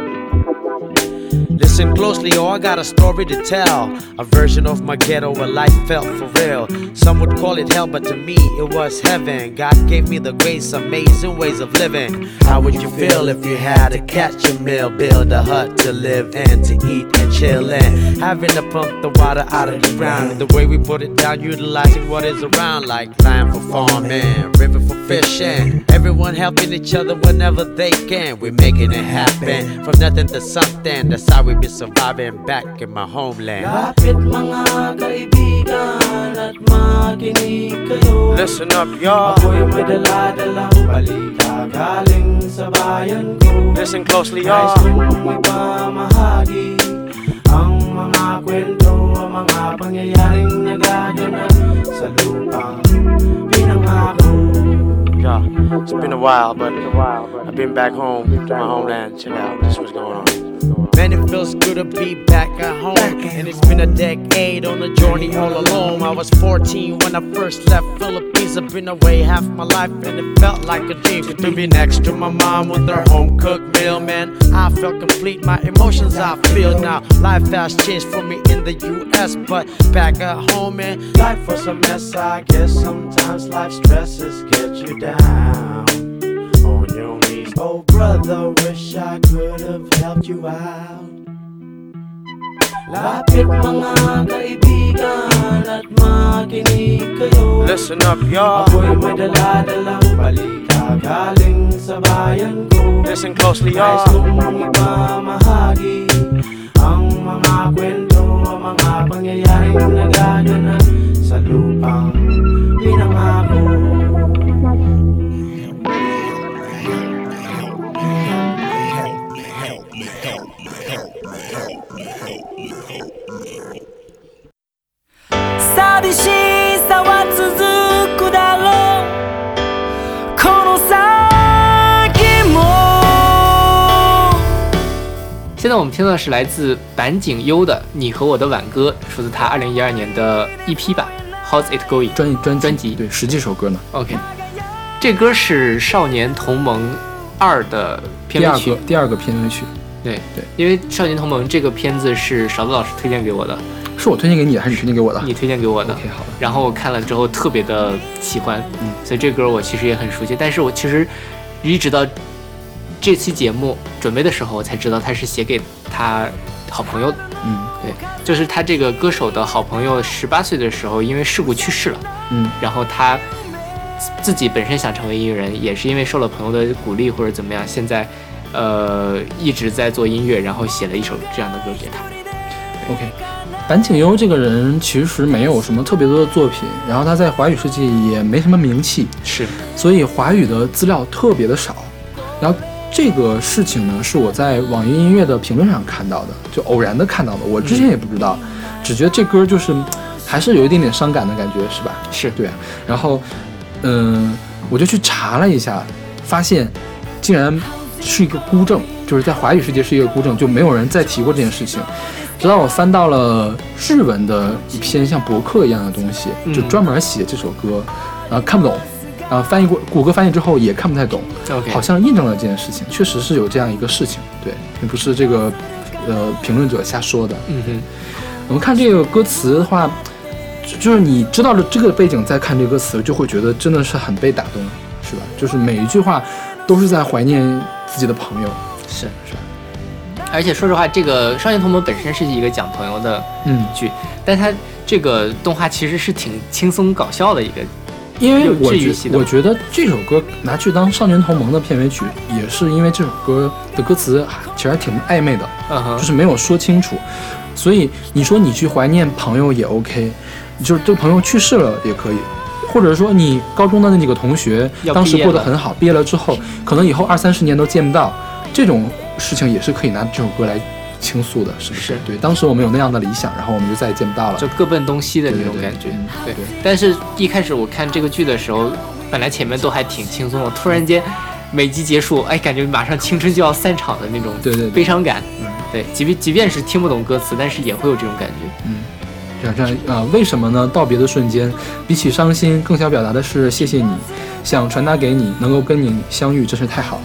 [SPEAKER 5] Listen closely,
[SPEAKER 6] oh, I got a story to tell. A version of my ghetto where life felt for real. Some would call it hell, but to me it was heaven. God gave me the grace, amazing ways of living. How would you feel if you had to catch a meal, build a hut to live in, to eat and chill in? Having to pump the water out of the ground. The way we put it down, utilizing what is around, like land for farming, river for fishing. Everyone helping each other whenever they can. We're making it happen from nothing to something. That's how we've been surviving back in my homeland.
[SPEAKER 7] Lapit mga kaibigan at makinig kayo
[SPEAKER 5] Listen up, y'all.
[SPEAKER 7] Ako'y may dala-dalang balita galing sa bayan ko
[SPEAKER 5] Listen closely,
[SPEAKER 7] Nais
[SPEAKER 5] y'all.
[SPEAKER 7] kong ipamahagi ang mga kwento, ang mga pangyayaring nagaganap sa lupang pinangako
[SPEAKER 5] Yeah, it's been a while, but I've been back home to my homeland. Check out this what's going on.
[SPEAKER 6] Man, it feels good to be back at home. And it's been a decade on a journey all alone. I was 14 when I first left Philippines. I've been away half my life, and it felt like a dream to be next to my mom with her home cooked meal. Man, I felt complete. My emotions I feel now. Life has changed for me in the U.S., but back at home, man,
[SPEAKER 7] Life was a mess, I guess sometimes life stresses get you down On your knees, oh brother, wish I could have helped you out Lapit mga kaibigan at makinig kayo
[SPEAKER 5] Listen up, y'all.
[SPEAKER 7] Ako'y may dala-dalang balita galing sa bayan ko
[SPEAKER 5] Listen closely,
[SPEAKER 7] Nais
[SPEAKER 5] y'all.
[SPEAKER 7] kong ipamahagi
[SPEAKER 3] 现在我们听到的是来自坂井优的《你和我的挽歌》，出自他二零一二年的 EP 吧，《How's It Going》
[SPEAKER 2] 专专
[SPEAKER 3] 专辑
[SPEAKER 2] 对十几首歌呢
[SPEAKER 3] ，OK，这歌是《少年同盟二》的片尾曲
[SPEAKER 2] 第二个。第二个片尾曲
[SPEAKER 3] 对
[SPEAKER 2] 对，
[SPEAKER 3] 因为《少年同盟》这个片子是勺子老师推荐给我的，
[SPEAKER 2] 是我推荐给你的还是你推荐给我的
[SPEAKER 3] 你推荐给我的。
[SPEAKER 2] ？OK，好的。
[SPEAKER 3] 然后我看了之后特别的喜欢，
[SPEAKER 2] 嗯
[SPEAKER 3] 所以这歌我其实也很熟悉。但是我其实一直到这期节目准备的时候，我才知道他是写给他好朋友的。
[SPEAKER 2] 嗯
[SPEAKER 3] 对，就是他这个歌手的好朋友，十八岁的时候因为事故去世了，
[SPEAKER 2] 嗯
[SPEAKER 3] 然后他自己本身想成为音乐人，也是因为受了朋友的鼓励或者怎么样，现在呃一直在做音乐，然后写了一首这样的歌给他。
[SPEAKER 2] ，OK。坂井优这个人其实没有什么特别多的作品，然后他在华语世界也没什么名气，
[SPEAKER 3] 是，
[SPEAKER 2] 所以华语的资料特别的少。然后这个事情呢，是我在网易音乐的评论上看到的，就偶然的看到的。我之前也不知道，只觉得这歌就是还是有一点点伤感的感觉，是吧？
[SPEAKER 3] 是
[SPEAKER 2] 对啊。然后，嗯，我就去查了一下，发现竟然是一个孤证，就是在华语世界是一个孤证，就没有人再提过这件事情。直到我翻到了日文的一篇像博客一样的东西，就
[SPEAKER 3] 嗯
[SPEAKER 2] 专门写这首歌，然后看不懂，然后翻译过谷歌翻译之后也看不太懂好像印证了这件事情，确实是有这样一个事情，对，并不是这个呃评论者瞎说的。
[SPEAKER 3] 嗯哼，
[SPEAKER 2] 我们看这个歌词的话，就就是你知道了这个背景，再看这个歌词，就会觉得真的是很被打动，是吧？就是每一句话都是在怀念自己的朋友，
[SPEAKER 3] 是
[SPEAKER 2] 是吧？
[SPEAKER 3] 而且说实话，这个《少年同盟》本身是一个讲朋友的
[SPEAKER 2] 嗯，
[SPEAKER 3] 剧，但它这个动画其实是挺轻松搞笑的一个。
[SPEAKER 2] 因为我觉我觉得这首歌拿去当《少年同盟》的片尾曲，也是因为这首歌的歌词其实还挺暧昧的，就是没有说清楚，所以你说你去怀念朋友也 OK，就是对朋友去世了也可以，或者说你高中的那几个同学当时过得很好，毕业了之后，可能以后二三十年都见不到，这种事情也是可以拿这首歌来倾诉的，是不是？
[SPEAKER 3] 是
[SPEAKER 2] 对，当时我们有那样的理想，然后我们就再也见不到了。
[SPEAKER 3] 就各奔东西的那种感觉。
[SPEAKER 2] 嗯
[SPEAKER 3] 对
[SPEAKER 2] 对，
[SPEAKER 3] 但是一开始我看这个剧的时候，本来前面都还挺轻松的，突然间每集结束，哎，感觉马上青春就要散场的那种
[SPEAKER 2] 对对对
[SPEAKER 3] 悲伤感。
[SPEAKER 2] 嗯
[SPEAKER 3] 对，即便即便是听不懂歌词，但是也会有这种感觉。
[SPEAKER 2] 嗯，这样这样啊、呃为什么呢？道别的瞬间，比起伤心，更想表达的是谢谢你，想传达给你，能够跟你相遇，真是太好了？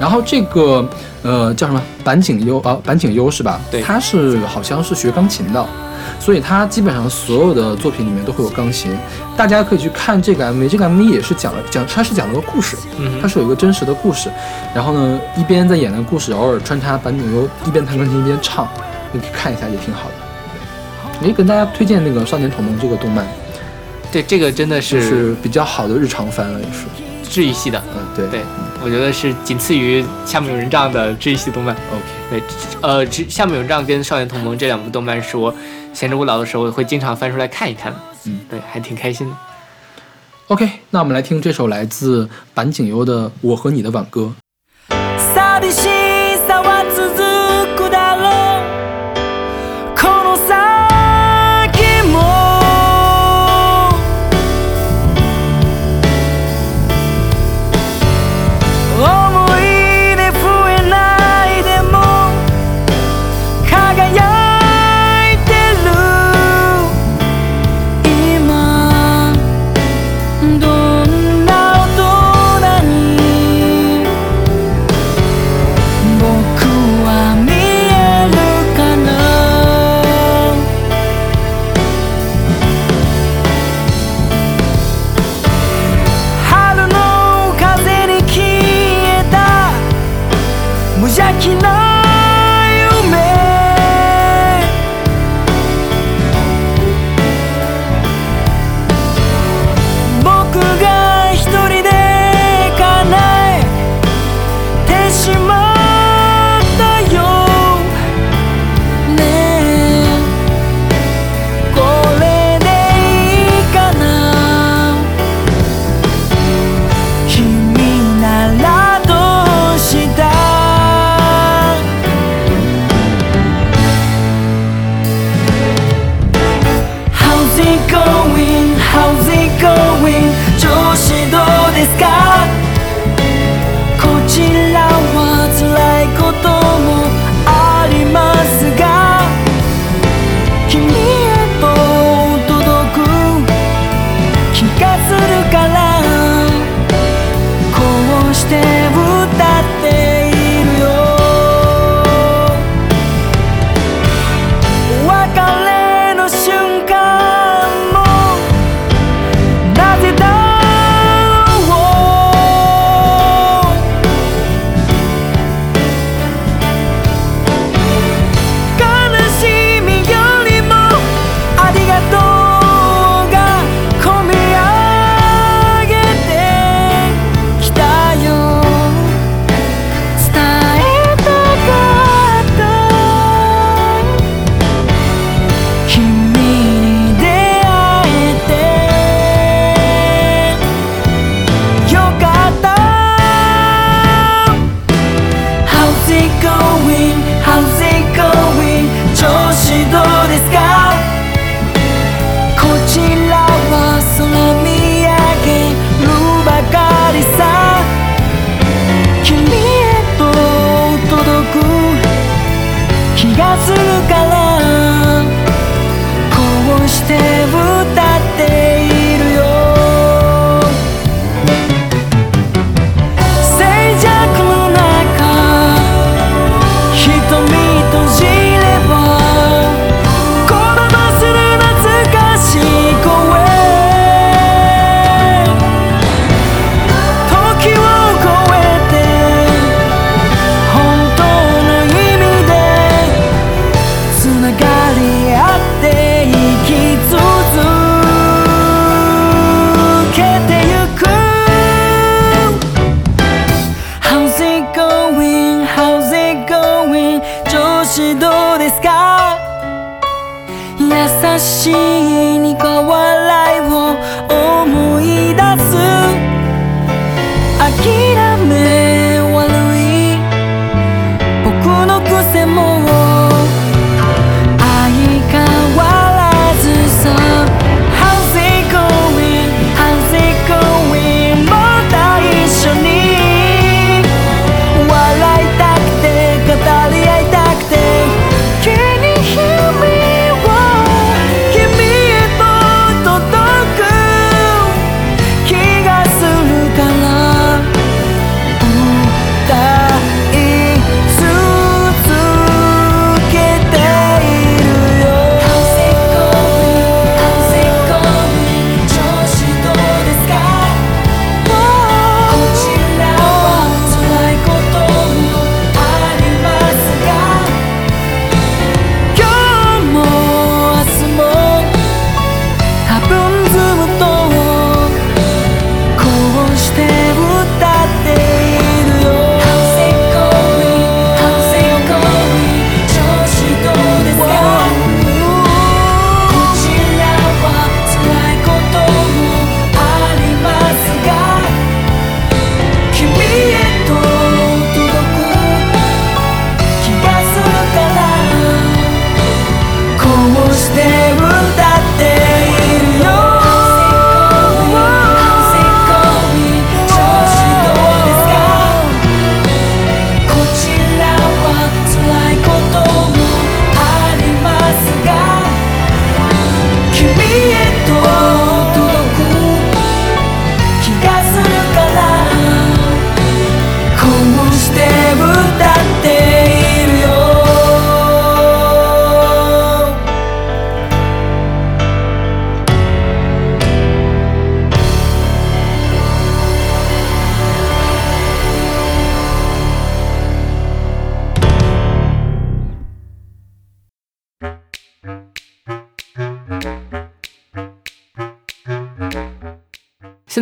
[SPEAKER 1] 然后这个呃叫什么板井优啊板井优是吧？
[SPEAKER 3] 对
[SPEAKER 1] 他是好像是学钢琴的，所以他基本上所有的作品里面都会有钢琴。大家可以去看这个 MV，这个 MV 也是讲了讲，他是讲了个故事，
[SPEAKER 3] 嗯
[SPEAKER 1] 它是有一个真实的故事。然后呢，一边在演那个故事，偶尔穿插板井优一边弹钢琴一边唱，你可以看一下也挺好的。也跟大家推荐那个《少年同盟》这个动漫，
[SPEAKER 3] 对，这个真的
[SPEAKER 1] 就是是比较好的日常番了，也是。
[SPEAKER 3] 治愈系的，
[SPEAKER 1] 嗯，对
[SPEAKER 3] 对，我觉得是仅次于《夏目友人帐》的治愈系动漫。
[SPEAKER 1] ，OK。
[SPEAKER 3] 对，呃，只《夏目友人帐》跟《少年同盟》这两部动漫是我闲着无聊的时候会经常翻出来看一看。
[SPEAKER 1] 嗯，
[SPEAKER 3] 对，还挺开心的。
[SPEAKER 1] OK，那我们来听这首来自坂井优的《我和你的挽歌》。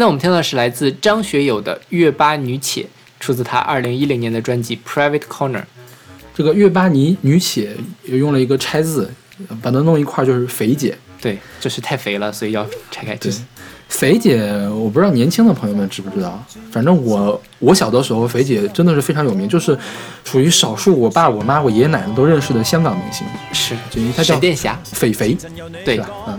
[SPEAKER 3] 我们听到的是来自张学友的《月巴女且》，出自他二零一零年的专辑《Private Corner》。
[SPEAKER 2] 这个月巴尼女且也用了一个拆字，把它弄一块儿就是肥姐。
[SPEAKER 3] 对，就是太肥了，所以要拆开。
[SPEAKER 2] 对，肥姐，我不知道年轻的朋友们知不知道，反正我我小的时候，肥姐真的是非常有名，就是属于少数我爸、我妈、我爷爷奶奶都认识的香港明星，
[SPEAKER 3] 是
[SPEAKER 2] 就因为她叫
[SPEAKER 3] 沈殿霞，
[SPEAKER 2] 肥肥，
[SPEAKER 3] 对
[SPEAKER 2] 吧？嗯，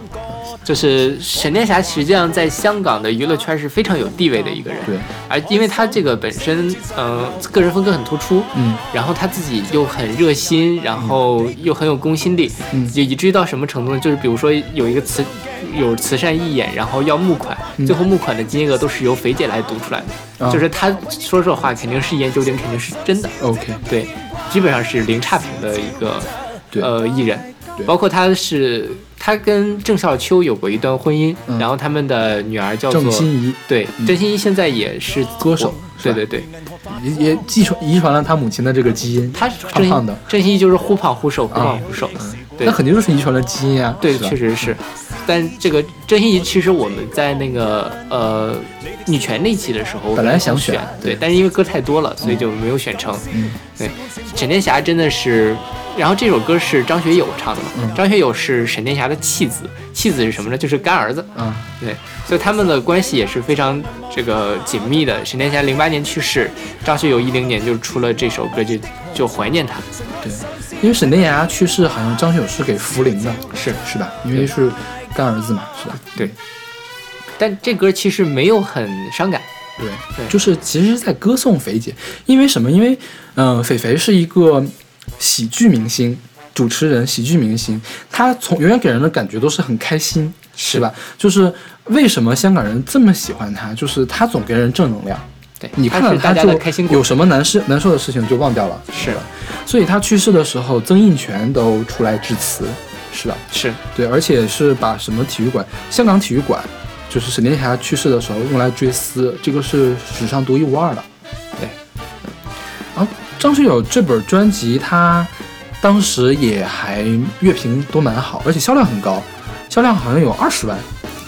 [SPEAKER 3] 就是沈殿霞，实际上在香港的娱乐圈是非常有地位的一个人。
[SPEAKER 2] 对，
[SPEAKER 3] 而因为她这个本身，嗯、个人风格很突出，
[SPEAKER 2] 嗯，
[SPEAKER 3] 然后她自己又很热心，然后又很有公信力，
[SPEAKER 2] 嗯
[SPEAKER 3] 就以至于到什么程度呢？就是比如说有一个慈有慈善义演，然后要募款，
[SPEAKER 2] 嗯
[SPEAKER 3] 最后募款的金额都是由肥姐来读出来的，
[SPEAKER 2] 啊
[SPEAKER 3] 就是她说这话肯定是一言九鼎，肯定是真的
[SPEAKER 2] ，OK，
[SPEAKER 3] 对，基本上是零差评的一个呃艺人
[SPEAKER 2] 对，
[SPEAKER 3] 包括他是他跟郑少秋有过一段婚姻，
[SPEAKER 2] 嗯。
[SPEAKER 3] 然后他们的女儿叫做
[SPEAKER 2] 郑欣宜。
[SPEAKER 3] 对，
[SPEAKER 2] 嗯。
[SPEAKER 3] 郑欣宜现在也是
[SPEAKER 2] 歌手。
[SPEAKER 3] 对对对，
[SPEAKER 2] 也也继传遗传了他母亲的这个基因，
[SPEAKER 3] 他郑欣
[SPEAKER 2] 胖胖的，
[SPEAKER 3] 郑欣宜就是忽胖忽瘦，忽胖忽瘦，对。
[SPEAKER 2] 那肯定就是遗传了基因啊，
[SPEAKER 3] 对，确实是。但这个郑欣宜，其实我们在那个呃女权那期的时候，
[SPEAKER 2] 本来想
[SPEAKER 3] 选
[SPEAKER 2] 选，
[SPEAKER 3] 对，
[SPEAKER 2] 对
[SPEAKER 3] 但是因为歌太多了，所以就没有选成。
[SPEAKER 2] 嗯，
[SPEAKER 3] 对，沈殿霞真的是，然后这首歌是张学友唱的嘛？
[SPEAKER 2] 嗯
[SPEAKER 3] 张学友是沈殿霞的弃子，弃子是什么呢？就是干儿子。
[SPEAKER 2] 嗯，
[SPEAKER 3] 对，所以他们的关系也是非常这个紧密的。沈殿霞零八年去世，张学友一零年就出了这首歌，就就怀念他。
[SPEAKER 2] 对，因为沈殿霞去世，好像张学友是给扶灵的，
[SPEAKER 3] 是
[SPEAKER 2] 是吧？因为是干儿子嘛，是吧？
[SPEAKER 3] 对，但这歌其实没有很伤感。
[SPEAKER 2] 对，
[SPEAKER 3] 对
[SPEAKER 2] 就是其实是在歌颂肥姐，因为什么？因为嗯、呃，肥肥是一个喜剧明星、主持人、喜剧明星，他从永远给人的感觉都是很开心，是吧？就是为什么香港人这么喜欢他？就是他总给人正能量。
[SPEAKER 3] 对，
[SPEAKER 2] 你看到
[SPEAKER 3] 他
[SPEAKER 2] 就有什么难事难受的事情就忘掉了，
[SPEAKER 3] 是
[SPEAKER 2] 吧？所以他去世的时候，曾荫权都出来致辞，是吧？
[SPEAKER 3] 是
[SPEAKER 2] 对，而且是把什么体育馆，香港体育馆，就是沈殿霞去世的时候用来追思，这个是史上独一无二的。
[SPEAKER 3] 对，
[SPEAKER 2] 张学友这本专辑，他当时也还乐评都蛮好，而且销量很高，销量好像有二十万。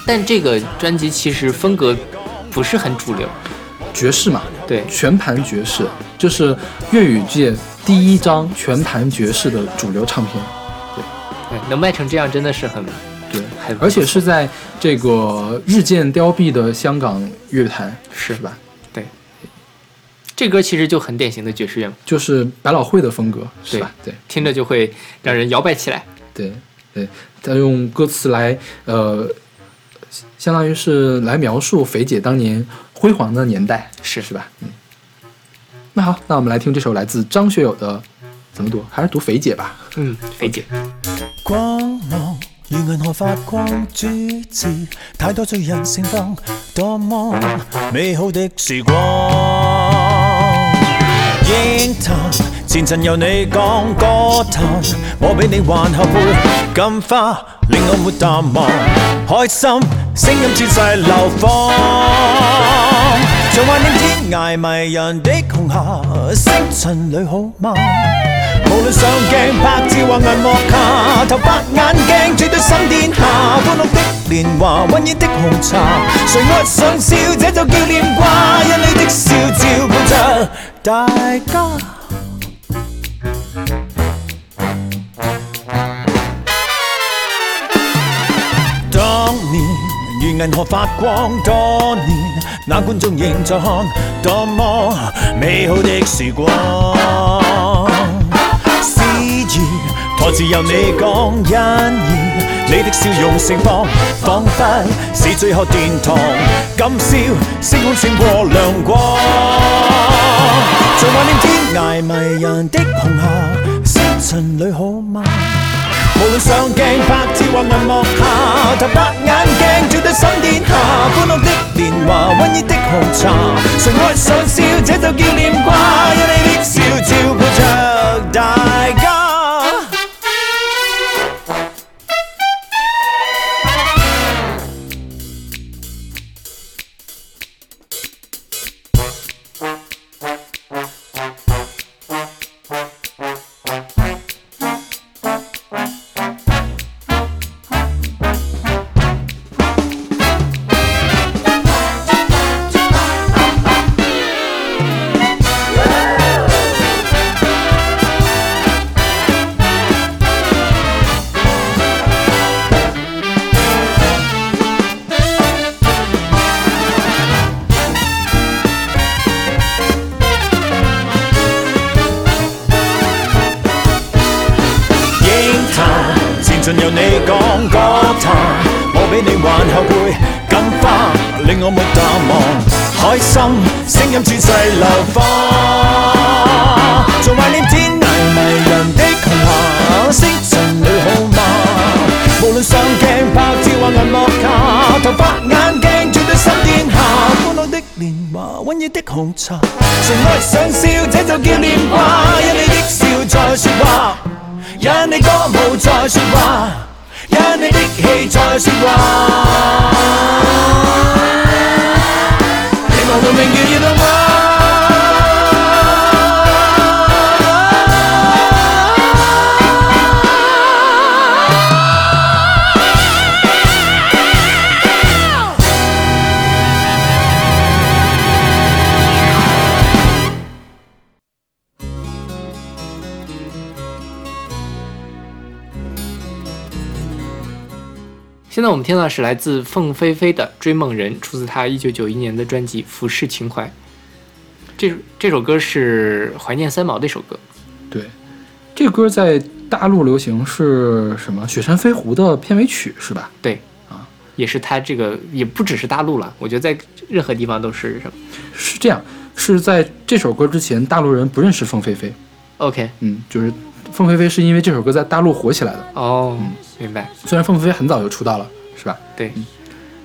[SPEAKER 3] 但这个专辑其实风格不是很主流。
[SPEAKER 2] 爵士嘛，
[SPEAKER 3] 对
[SPEAKER 2] 全盘爵士，就是粤语界第一张全盘爵士的主流唱片。
[SPEAKER 3] 对，能卖成这样真的是很
[SPEAKER 2] 对，
[SPEAKER 3] 很，
[SPEAKER 2] 而且是在这个日渐凋敝的香港乐坛，
[SPEAKER 3] 是
[SPEAKER 2] 是吧？
[SPEAKER 3] 这歌其实就很典型的爵士乐嘛，
[SPEAKER 2] 就是百老汇的风格，是吧？对
[SPEAKER 3] 听着就会让人摇摆起来。
[SPEAKER 2] 对对，他用歌词来呃，相当于是来描述肥姐当年辉煌的年代，
[SPEAKER 3] 是
[SPEAKER 2] 是吧？嗯。那好，那我们来听这首来自张学友的，怎么读？还是读肥姐吧。
[SPEAKER 3] 嗯，肥姐，
[SPEAKER 8] 光芒如银河发光主持，太多醉人盛放，多么美好的时光。惊叹前尘由你讲，歌叹我比你还后悔，金花令我没淡忘，開心声音切世流放。像幻影天涯迷人的红霞，星辰里好嗎？無論上鏡拍照或銀幕下，頭白眼鏡絕對心殿下，歡樂的年華，溫熱的紅茶，誰愛上笑，这就叫念掛，因你的笑照顧着大家。當年如銀河發光，多年那觀眾仍在看，多麼美好的時光。詩意台詞由你講，因而你的笑容盛放，彷彿是最後殿堂。今宵星空閃過亮光，像懷念天涯迷人的紅霞，星塵裏好嗎？無論上鏡拍照或銀幕下，頭白眼鏡絕對心殿下，歡樂的年華，溫熱的紅茶，誰愛上笑，這就叫念掛，因你的笑照顧着大。
[SPEAKER 9] 我
[SPEAKER 3] 们听到的是来自凤飞飞的《追梦人》，出自她一九九一年的专辑《浮世情怀》。这这首歌是怀念三毛的一首歌，
[SPEAKER 2] 对，这个歌在大陆流行是什么？《雪山飞狐》的片尾曲是吧？
[SPEAKER 3] 对
[SPEAKER 2] 啊，
[SPEAKER 3] 也是他这个也不只是大陆了，我觉得在任何地方都是什么
[SPEAKER 2] 是这样，是在这首歌之前，大陆人不认识凤飞飞。
[SPEAKER 3] OK
[SPEAKER 2] 嗯，就是凤飞飞是因为这首歌在大陆火起来的。
[SPEAKER 3] 哦，明白。
[SPEAKER 2] 虽然凤飞飞很早就出道了，是吧？
[SPEAKER 3] 对，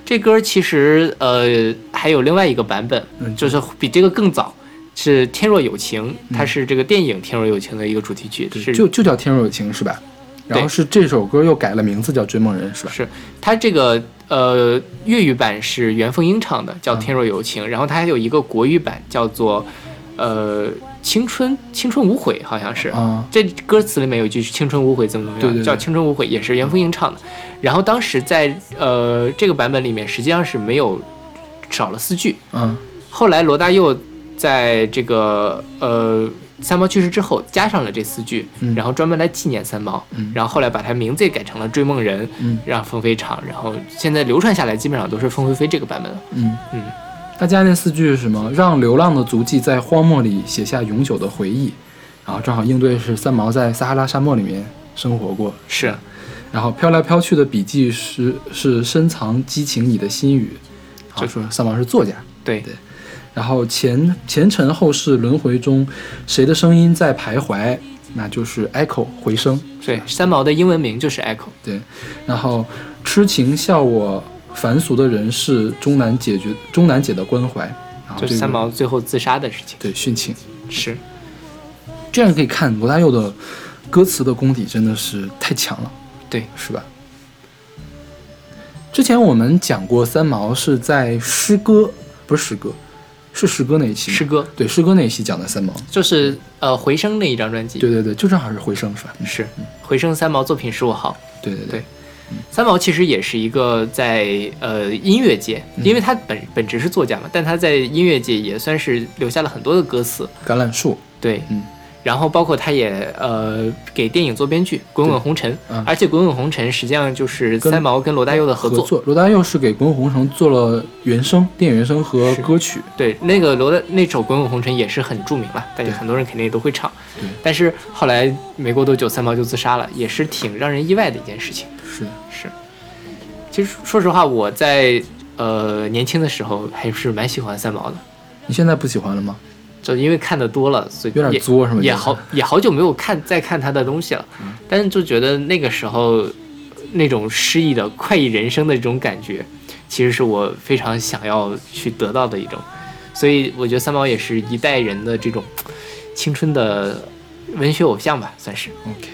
[SPEAKER 3] 这歌其实呃还有另外一个版本，
[SPEAKER 2] 嗯
[SPEAKER 3] 就是比这个更早，是《天若有情》，它是这个电影《天若有情》的一个主题曲，是
[SPEAKER 2] 就就叫《天若有情》是吧？然后是这首歌又改了名字叫《追梦人》是吧？
[SPEAKER 3] 是它这个呃粤语版是袁凤英唱的，叫《天若有情》，然后它还有一个国语版叫做呃青春青春无悔，好像是。
[SPEAKER 2] 啊，
[SPEAKER 3] 这歌词里面有一句“青春无悔”怎么怎么样，
[SPEAKER 2] 对对对
[SPEAKER 3] 叫“青春无悔”，也是袁凤英唱的。然后当时在呃这个版本里面，实际上是没有少了四句。
[SPEAKER 2] 嗯。
[SPEAKER 3] 后来罗大佑在这个呃三毛去世之后加上了这四句，
[SPEAKER 2] 嗯。
[SPEAKER 3] 然后专门来纪念三毛，
[SPEAKER 2] 嗯。
[SPEAKER 3] 然后后来把他名字也改成了《追梦人》，
[SPEAKER 2] 嗯。
[SPEAKER 3] 让凤飞唱，然后现在流传下来基本上都是凤飞飞这个版本了。
[SPEAKER 2] 嗯。
[SPEAKER 3] 嗯，
[SPEAKER 2] 他加那四句是什么？让流浪的足迹在荒漠里写下永久的回忆，然后正好应对是三毛在撒哈拉沙漠里面生活过，
[SPEAKER 3] 是，
[SPEAKER 2] 然后飘来飘去的笔记是是深藏激情你的心语，就说三毛是作家，
[SPEAKER 3] 对
[SPEAKER 2] 对然后前前尘后世轮回中，谁的声音在徘徊？那就是 echo 回声，
[SPEAKER 3] 对，三毛的英文名就是 Echo。
[SPEAKER 2] 对，然后痴情笑我凡俗的人世，终难解决终难解的关怀，然后这个
[SPEAKER 3] 就是三毛最后自杀的事情。
[SPEAKER 2] 对殉情。
[SPEAKER 3] 是，
[SPEAKER 2] 这样可以看罗大佑的歌词的功底真的是太强了，
[SPEAKER 3] 对，
[SPEAKER 2] 是吧？之前我们讲过三毛是在诗歌，不是诗歌，是诗歌那一期，
[SPEAKER 3] 诗歌。
[SPEAKER 2] 对诗歌那一期讲的三毛，
[SPEAKER 3] 就是呃回声那一张专辑。
[SPEAKER 2] 对对对，就正好是回声是吧？嗯。
[SPEAKER 3] 是回声三毛作品十五号。
[SPEAKER 2] 对对
[SPEAKER 3] 对。三毛其实也是一个在呃音乐界，
[SPEAKER 2] 嗯。
[SPEAKER 3] 因为他本本职是作家嘛，但他在音乐界也算是留下了很多的歌词。
[SPEAKER 2] 橄榄树，
[SPEAKER 3] 对，
[SPEAKER 2] 嗯，
[SPEAKER 3] 然后包括他也呃给电影做编剧《滚滚红尘》
[SPEAKER 2] 嗯。
[SPEAKER 3] 而且《滚滚红尘》实际上就是三毛跟罗大佑的合作。
[SPEAKER 2] 合作，罗大佑是给《滚滚红尘》做了原声、电影原声和歌曲，
[SPEAKER 3] 对，那个罗的那首《滚滚红尘》也是很著名了，大家很多人肯定也都会唱。
[SPEAKER 2] 对。
[SPEAKER 3] 但是后来没过多久，三毛就自杀了，也是挺让人意外的一件事情。
[SPEAKER 2] 是。的，
[SPEAKER 3] 是，其实说实话，我在呃年轻的时候还是蛮喜欢三毛的，
[SPEAKER 2] 你现在不喜欢了吗？
[SPEAKER 3] 就因为看的多了，所以
[SPEAKER 2] 有点
[SPEAKER 3] 也
[SPEAKER 2] 作是吗？
[SPEAKER 3] 也好也好久没有看再看他的东西了，
[SPEAKER 2] 嗯
[SPEAKER 3] 但是就觉得那个时候那种诗意的快意人生的这种感觉，其实是我非常想要去得到的一种，所以我觉得三毛也是一代人的这种青春的文学偶像吧，算是。
[SPEAKER 2] OK，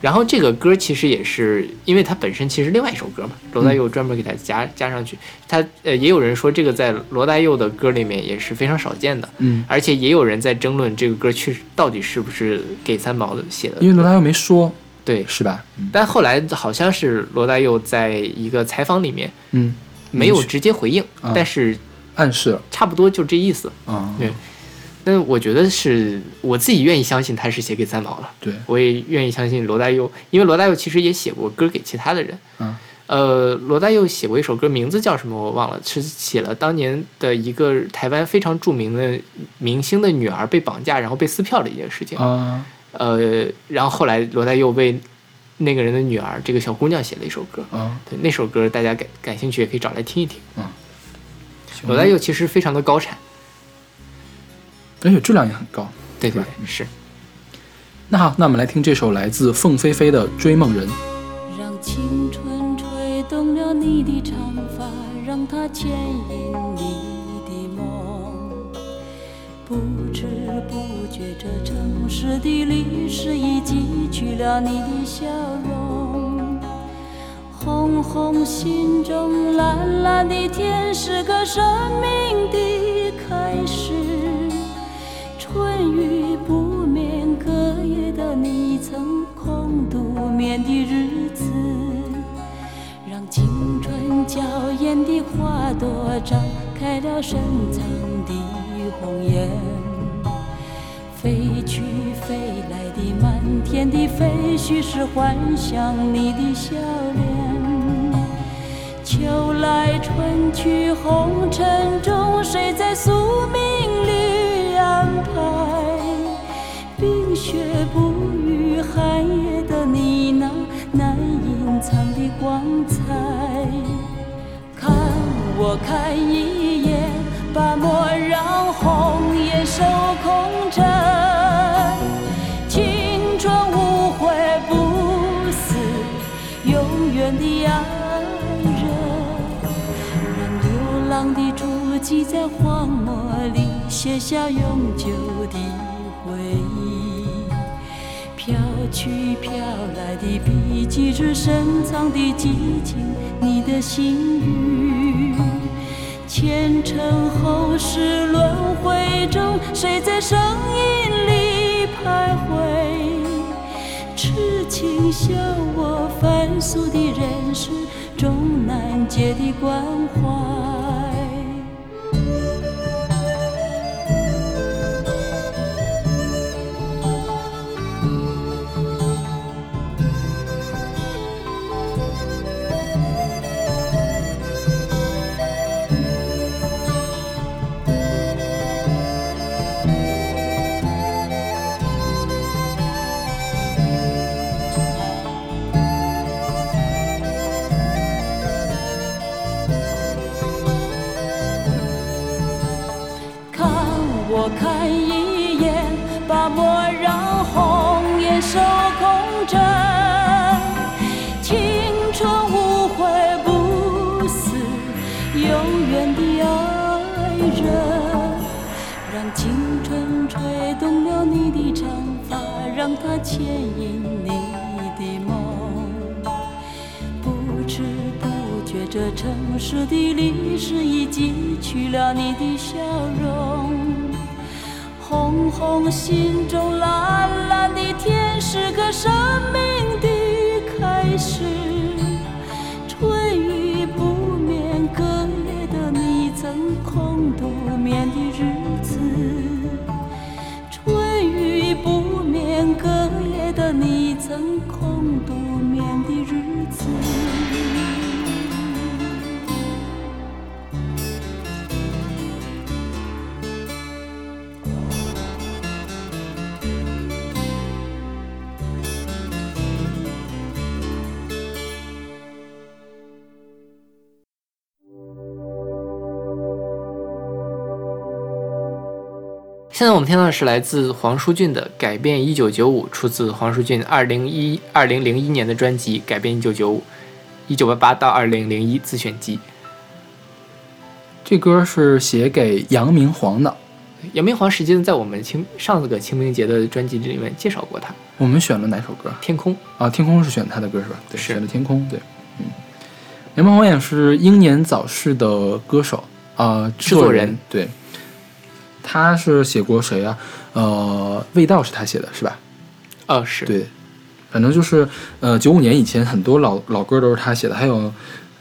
[SPEAKER 3] 然后这个歌其实也是，因为它本身其实另外一首歌嘛，罗大佑专门给它加、加上去。他呃也有人说这个在罗大佑的歌里面也是非常少见的，
[SPEAKER 2] 嗯，
[SPEAKER 3] 而且也有人在争论这个歌确实到底是不是给三毛的写的。
[SPEAKER 2] 因为罗大佑没说，
[SPEAKER 3] 对，
[SPEAKER 2] 是吧？嗯
[SPEAKER 3] 但后来好像是罗大佑在一个采访里面
[SPEAKER 2] 嗯，
[SPEAKER 3] 没有直接回应，
[SPEAKER 2] 啊
[SPEAKER 3] 但是
[SPEAKER 2] 暗示了
[SPEAKER 3] 差不多就这意思。
[SPEAKER 2] 嗯，
[SPEAKER 3] 对但我觉得是我自己愿意相信他是写给三毛了。
[SPEAKER 2] 对，
[SPEAKER 3] 我也愿意相信罗大佑，因为罗大佑其实也写过歌给其他的人。
[SPEAKER 2] 嗯，
[SPEAKER 3] 呃，罗大佑写过一首歌，名字叫什么我忘了，是写了当年的一个台湾非常著名的明星的女儿被绑架，然后被撕票的一件事情。
[SPEAKER 2] 啊，
[SPEAKER 3] 呃，然后后来罗大佑为那个人的女儿，这个小姑娘写了一首歌。
[SPEAKER 2] 啊，
[SPEAKER 3] 对，那首歌大家感感兴趣也可以找来听一听。
[SPEAKER 2] 嗯
[SPEAKER 3] 罗大佑其实非常的高产，
[SPEAKER 2] 而且质量也很高。
[SPEAKER 3] 对对
[SPEAKER 2] 吧
[SPEAKER 3] 对，是。
[SPEAKER 2] 那好，那我们来听这首来自凤飞飞的《追梦人》。
[SPEAKER 1] 让青春吹动了你的长发，让它牵引你的梦。不知不觉，这城市的历史已记取了你的笑容。红红心中，蓝蓝的天是个生命的开始。春雨不眠，隔夜的你曾空独眠的日子，让青春娇艳的花朵张开了深藏的红颜。飞去飞来的满天的飞絮是幻想你的笑脸。秋来春去红尘中，谁在宿命里安排？冰雪不语，寒夜的你那难隐藏的光彩。看我看一眼，把莫让红颜守空枕。青春无悔不死，永远的爱。浪的足迹在荒漠里写下永久的回忆。飘去飘来的笔迹是深藏的激情，你的心语。前尘后世轮回中，谁在声音里徘徊？痴情笑我凡俗的人世终难解的关怀。牵引你的梦。不知不觉，这城市的历史已记取了你的笑容。红红心中，蓝蓝的天是个生命的开始。春雨不眠，隔夜的你曾空独眠的
[SPEAKER 3] 现在我们听到的是来自黄舒骏的《改变一九九五》，出自黄舒骏二零一二零零一年的专辑《改变一九九五》，一九八八到二零零一自选集。
[SPEAKER 2] 这歌是写给杨明煌的，
[SPEAKER 3] 杨明煌实际上在我们清上个清明节的专辑里面介绍过他，《
[SPEAKER 2] 我们选了哪首歌
[SPEAKER 3] 天空》。
[SPEAKER 2] 啊？天空是选他的歌是吧？对，选了天空。对，嗯，杨明煌也是英年早逝的歌手啊、制作
[SPEAKER 3] 人
[SPEAKER 2] 对，他是写过谁啊？呃，味道是他写的是吧？
[SPEAKER 3] 哦，是，
[SPEAKER 2] 对，反正就是呃，九五年以前很多老老歌都是他写的，还有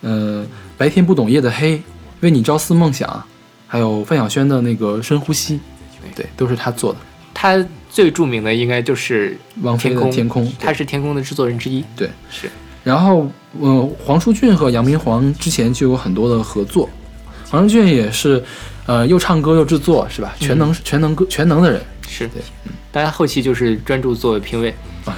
[SPEAKER 2] 呃，白天不懂夜的黑，为你朝思梦想，还有范晓萱的那个深呼吸，对，都是他做的。
[SPEAKER 3] 他最著名的应该就是
[SPEAKER 2] 王菲的
[SPEAKER 3] 天空，
[SPEAKER 2] 天空
[SPEAKER 3] 他是天空的制作人之一。
[SPEAKER 2] 对，
[SPEAKER 3] 是
[SPEAKER 2] 然后，呃，黄舒骏和杨明煌之前就有很多的合作。黄仁俊也是，呃，又唱歌又制作，是吧？全能、全能歌全能的人。
[SPEAKER 3] 是
[SPEAKER 2] 对，
[SPEAKER 3] 大家后期就是专注做评委。
[SPEAKER 2] 啊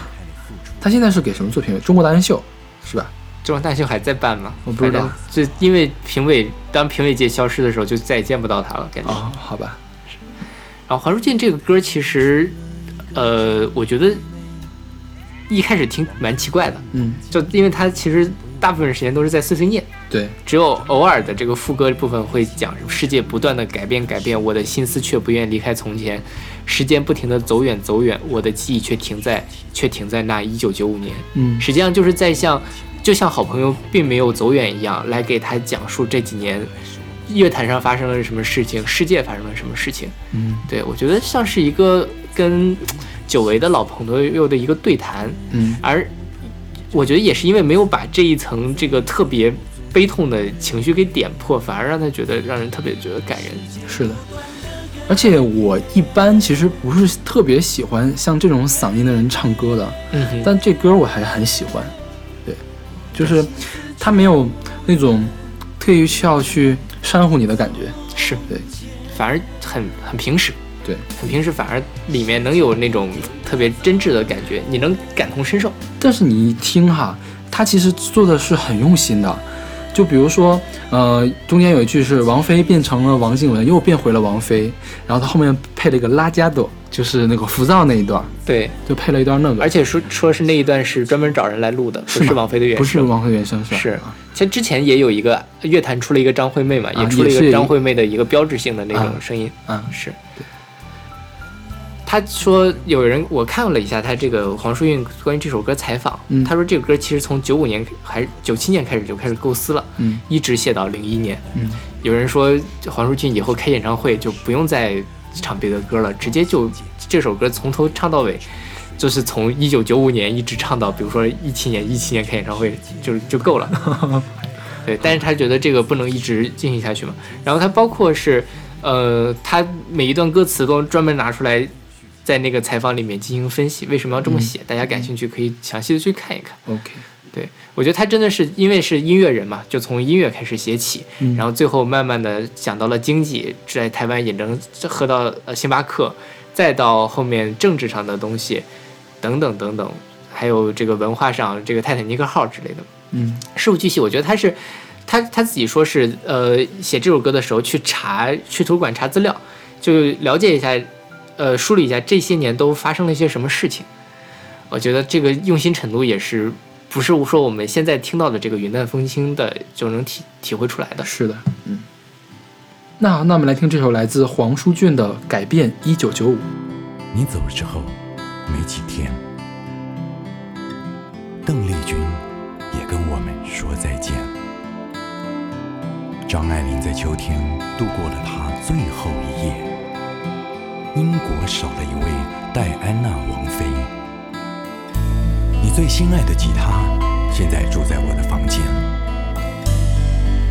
[SPEAKER 2] 他现在是给什么做评委？中国达人秀是吧？
[SPEAKER 3] 中国达人秀还在办吗？
[SPEAKER 2] 我不知道
[SPEAKER 3] 就因为评委当评委界消失的时候，就再也见不到他了，感觉。
[SPEAKER 2] 哦，好吧，
[SPEAKER 3] 然后黄舒骏这个歌其实，呃，我觉得一开始听蛮奇怪的，
[SPEAKER 2] 嗯，
[SPEAKER 3] 就因为他其实大部分时间都是在碎碎念，
[SPEAKER 2] 对，
[SPEAKER 3] 只有偶尔的这个副歌部分会讲世界不断的改变改变，我的心思却不愿离开从前，时间不停的走远走远，我的记忆却停在却停在那一九九五年。
[SPEAKER 2] 嗯。
[SPEAKER 3] 实际上就是在像就像好朋友并没有走远一样，来给他讲述这几年乐坛上发生了什么事情，世界发生了什么事情。
[SPEAKER 2] 嗯。
[SPEAKER 3] 对我觉得像是一个跟久违的老朋友的一个对谈，
[SPEAKER 2] 嗯
[SPEAKER 3] 而我觉得也是因为没有把这一层这个特别悲痛的情绪给点破，反而让他觉得让人特别觉得感人。
[SPEAKER 2] 是的。而且我一般其实不是特别喜欢像这种嗓音的人唱歌的，
[SPEAKER 3] 嗯，
[SPEAKER 2] 但这歌我还很喜欢。对，就是他没有那种特意需要去煽乎你的感觉。
[SPEAKER 3] 是
[SPEAKER 2] 对，
[SPEAKER 3] 反而很很平实。
[SPEAKER 2] 对，
[SPEAKER 3] 很平时，反而里面能有那种特别真挚的感觉，你能感同身受。
[SPEAKER 2] 但是你一听哈，他其实做的是很用心的。就比如说，呃，中间有一句是王菲变成了王静雯，又变回了王菲，然后他后面配了一个拉加朵，就是那个浮躁那一段，
[SPEAKER 3] 对，
[SPEAKER 2] 就配了一段那个，
[SPEAKER 3] 而且说说是那一段是专门找人来录的，不是王菲的原声，
[SPEAKER 2] 不是王菲原声是吧？
[SPEAKER 3] 是。
[SPEAKER 2] 啊。
[SPEAKER 3] 其实之前也有一个乐坛出了一个张惠妹嘛，
[SPEAKER 2] 啊
[SPEAKER 3] 也出了一个张惠妹的一个标志性的那种
[SPEAKER 2] 啊
[SPEAKER 3] 声音，
[SPEAKER 2] 啊
[SPEAKER 3] 是。他说有人我看了一下他这个黄舒韵关于这首歌采访，
[SPEAKER 2] 嗯
[SPEAKER 3] 他说这个歌其实从九五年还是九七年开始就开始构思了，
[SPEAKER 2] 嗯
[SPEAKER 3] 一直写到零一年。
[SPEAKER 2] 嗯
[SPEAKER 3] 有人说黄舒骏以后开演唱会就不用再唱别的歌了，直接就这首歌从头唱到尾，就是从一九九五年一直唱到，比如说一七年，一七年开演唱会就就够了。对，但是他觉得这个不能一直进行下去嘛。然后他包括是，呃，他每一段歌词都专门拿出来，在那个采访里面进行分析，为什么要这么写？大家感兴趣可以详细的去看一看。
[SPEAKER 2] ，OK，
[SPEAKER 3] 对我觉得他真的是因为是音乐人嘛，就从音乐开始写起，
[SPEAKER 2] 嗯
[SPEAKER 3] 然后最后慢慢的讲到了经济，在台湾也能喝到呃星巴克，再到后面政治上的东西，等等等等，还有这个文化上这个泰坦尼克号之类的。
[SPEAKER 2] 嗯
[SPEAKER 3] 事无巨细，我觉得他是他他自己说是呃写这首歌的时候去查去图书馆查资料，就了解一下，呃梳理一下这些年都发生了一些什么事情。我觉得这个用心程度也是不是说我们现在听到的这个云淡风轻的就能体体会出来的。
[SPEAKER 2] 是的，嗯。那，那我们来听这首来自黄舒骏的《改变一九九五》。
[SPEAKER 9] 你走之后没几天，邓丽君也跟我们说再见。张爱玲在秋天度过了她最后一夜。英国少了一位戴安娜王妃。你最心爱的吉他现在住在我的房间。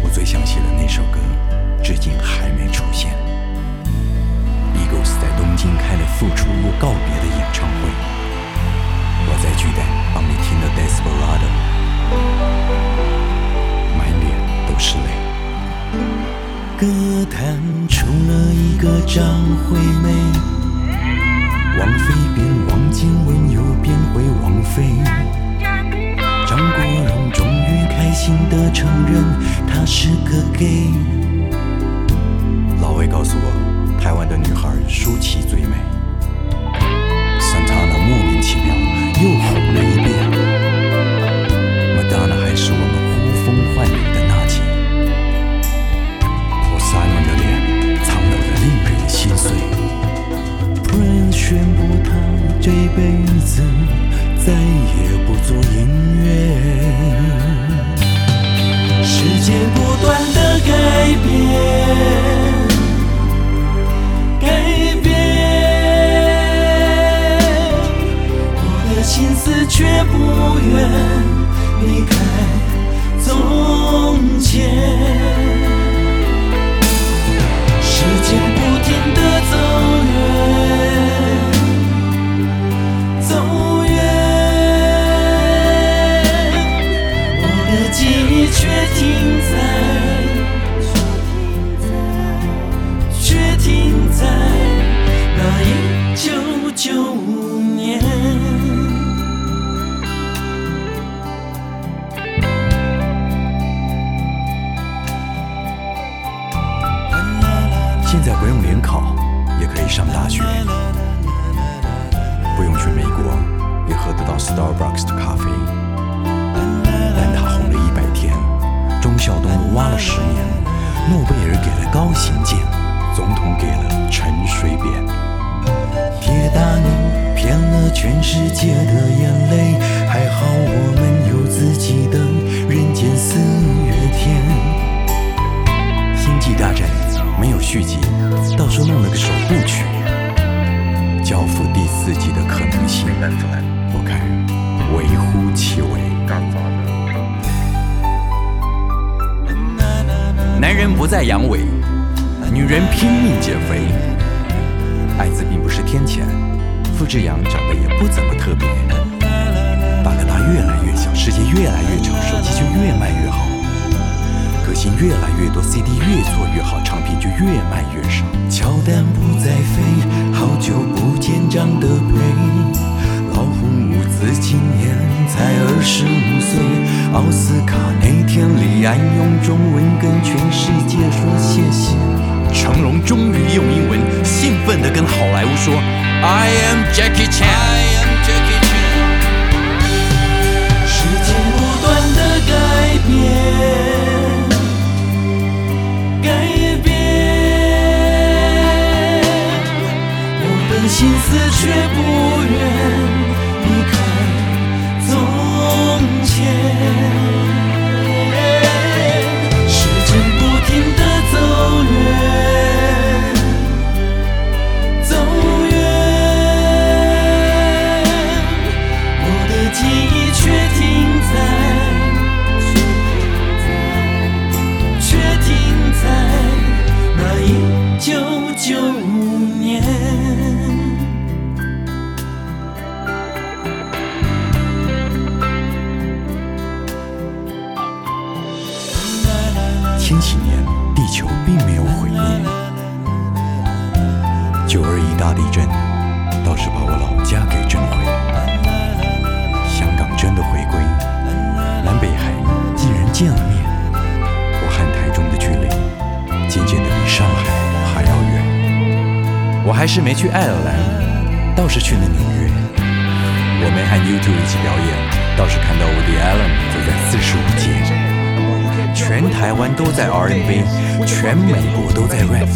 [SPEAKER 9] 我最想写的那首歌，至今还没出现。Eagles 在东京开了复出又告别的演唱会，我在巨蛋帮你听了 Desperado，满脸都是泪。歌坛出了一个张惠妹，王菲变王静雯又变回王菲。张国荣终于开心地承认他是个 gay。老魏告诉我，台湾的女孩舒淇最美。Santana 莫名其妙又红了一遍。Madonna 还是我们呼风唤雨宣布他这辈子再也不做音乐。世界不断的改变。改变，我的心思却不愿离开从前。时间不停的走
[SPEAKER 10] 续集，倒是弄了个首部曲。教父第四季的可能性，我看微乎其微。男人不再阳痿，女人拼命减肥。艾滋病不是天谴，付志阳长得也不怎么特别。大哥大越来越小，世界越来越吵，手机就越卖越好。歌星越来越多，CD 越做越好，唱片就越卖越少。
[SPEAKER 9] 乔丹不再飞，好久不见长得配。老红伍兹今年才二十五岁。奥斯卡那天，李安用中文跟全世界说谢谢。
[SPEAKER 10] 成龙终于用英文兴奋地跟好莱坞说：“I am Jackie Chan。”
[SPEAKER 9] 心思却不愿
[SPEAKER 10] 还是没去爱尔兰，倒是去了纽约。我没和 YouTube 一起表演，倒是看到 Woody Allen 走在四十五街。全台湾都在 R&B，全美国都在 rap，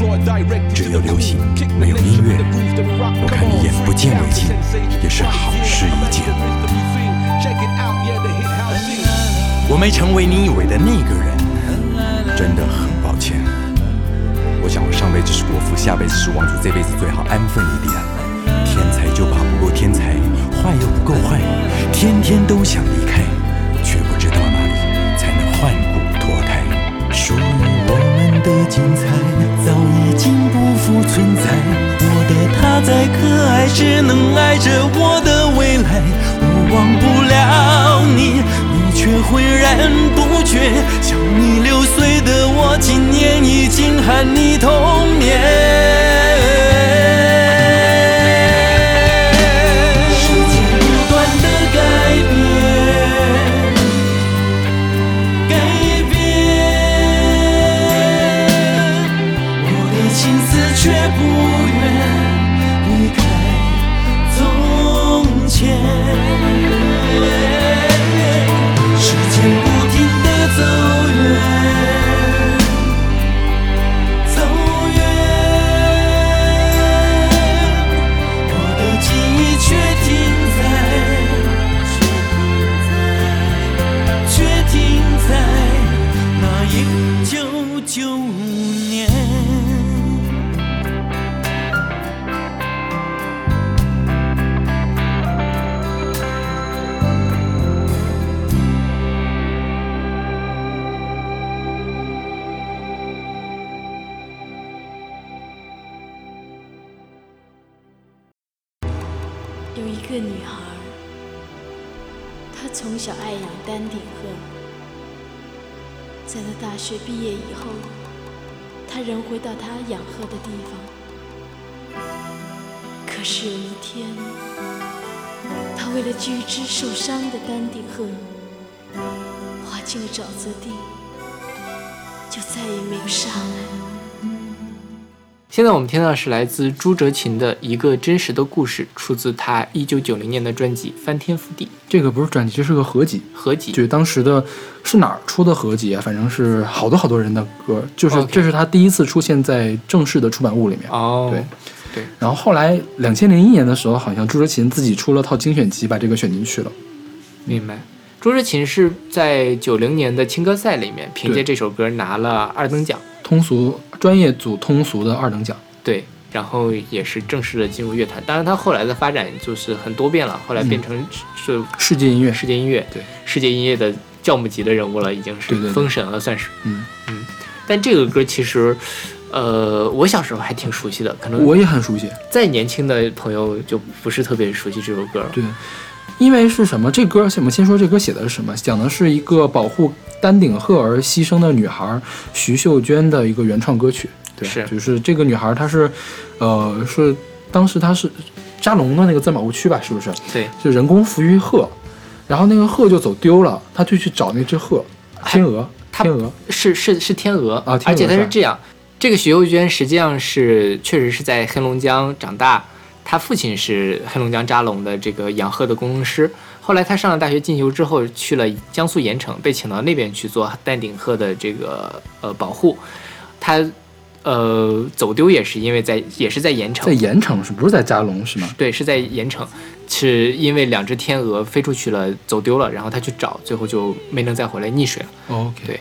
[SPEAKER 10] 只有流行没有音乐。我看你眼不见为净，也是好事一件。我没成为你以为的那个人，真的很。我想我上辈子是国父，下辈子是王子，这辈子最好安分一点。天才就怕不够天才，坏又不够坏，天天都想离开，却不知道哪里才能换骨脱胎。
[SPEAKER 9] 属于我们的精彩，早已经不复存在。我的他再可爱，只能爱着我的未来。我忘不了，你却浑然不觉。像你六岁的我，今年已经喊你童年。一
[SPEAKER 11] 只受伤的丹顶鹤，滑进了沼泽地，就再也没有上来。
[SPEAKER 3] 现在我们听到的是来自朱哲琴的一个真实的故事，出自他一九九零年的专辑《翻天覆地》
[SPEAKER 2] 这个不是专辑，这是个合集，
[SPEAKER 3] 合集。
[SPEAKER 2] 就是当时的是哪儿出的合集啊？反正是好多好多人的歌，就是这是他第一次出现在正式的出版物里面。
[SPEAKER 3] 哦，
[SPEAKER 2] 对
[SPEAKER 3] 对，
[SPEAKER 2] 然后后来两千零一年的时候，好像朱哲琴自己出了套精选集，把这个选进去了。
[SPEAKER 3] 明白。朱哲琴是在九零年的青歌赛里面凭借这首歌拿了二等奖，
[SPEAKER 2] 通俗专业组通俗的二等奖。
[SPEAKER 3] 对，然后也是正式的进入乐坛。当然，他后来的发展就是很多变了，后来变成是
[SPEAKER 2] 世界音乐，
[SPEAKER 3] 世界音乐，
[SPEAKER 2] 对，
[SPEAKER 3] 世界音乐的教母级的人物了，已经是封神了，算是。
[SPEAKER 2] 嗯
[SPEAKER 3] 嗯，但这个歌其实，呃，我小时候还挺熟悉的，可能
[SPEAKER 2] 我也很熟悉。
[SPEAKER 3] 再年轻的朋友就不是特别熟悉这首歌。
[SPEAKER 2] 对，因为是什么？这歌我们先说这歌写的是什么？讲的是一个保护丹顶鹤而牺牲的女孩徐秀娟的一个原创歌曲。对，
[SPEAKER 3] 是
[SPEAKER 2] 就是这个女孩她是，呃，是当时她是扎龙的那个自然保护区吧？是不是？
[SPEAKER 3] 对，
[SPEAKER 2] 就人工抚育鹤，然后那个鹤就走丢了，她就去找那只鹤，天鹅，天鹅。
[SPEAKER 3] 是是是天鹅
[SPEAKER 2] 啊天鹅
[SPEAKER 3] 而且它
[SPEAKER 2] 是
[SPEAKER 3] 这样，这个徐幼娟实际上是确实是在黑龙江长大，她父亲是黑龙江扎龙的这个养鹤的工程师。后来她上了大学进修之后，去了江苏盐城，被请到那边去做丹顶鹤的这个呃保护。她呃走丢也是因为在也是在盐城，
[SPEAKER 2] 在盐城是不是在扎龙是吗？
[SPEAKER 3] 对，是在盐城，是因为两只天鹅飞出去了，走丢了，然后她去找，最后就没能再回来，溺水了。
[SPEAKER 2] OK，
[SPEAKER 3] 对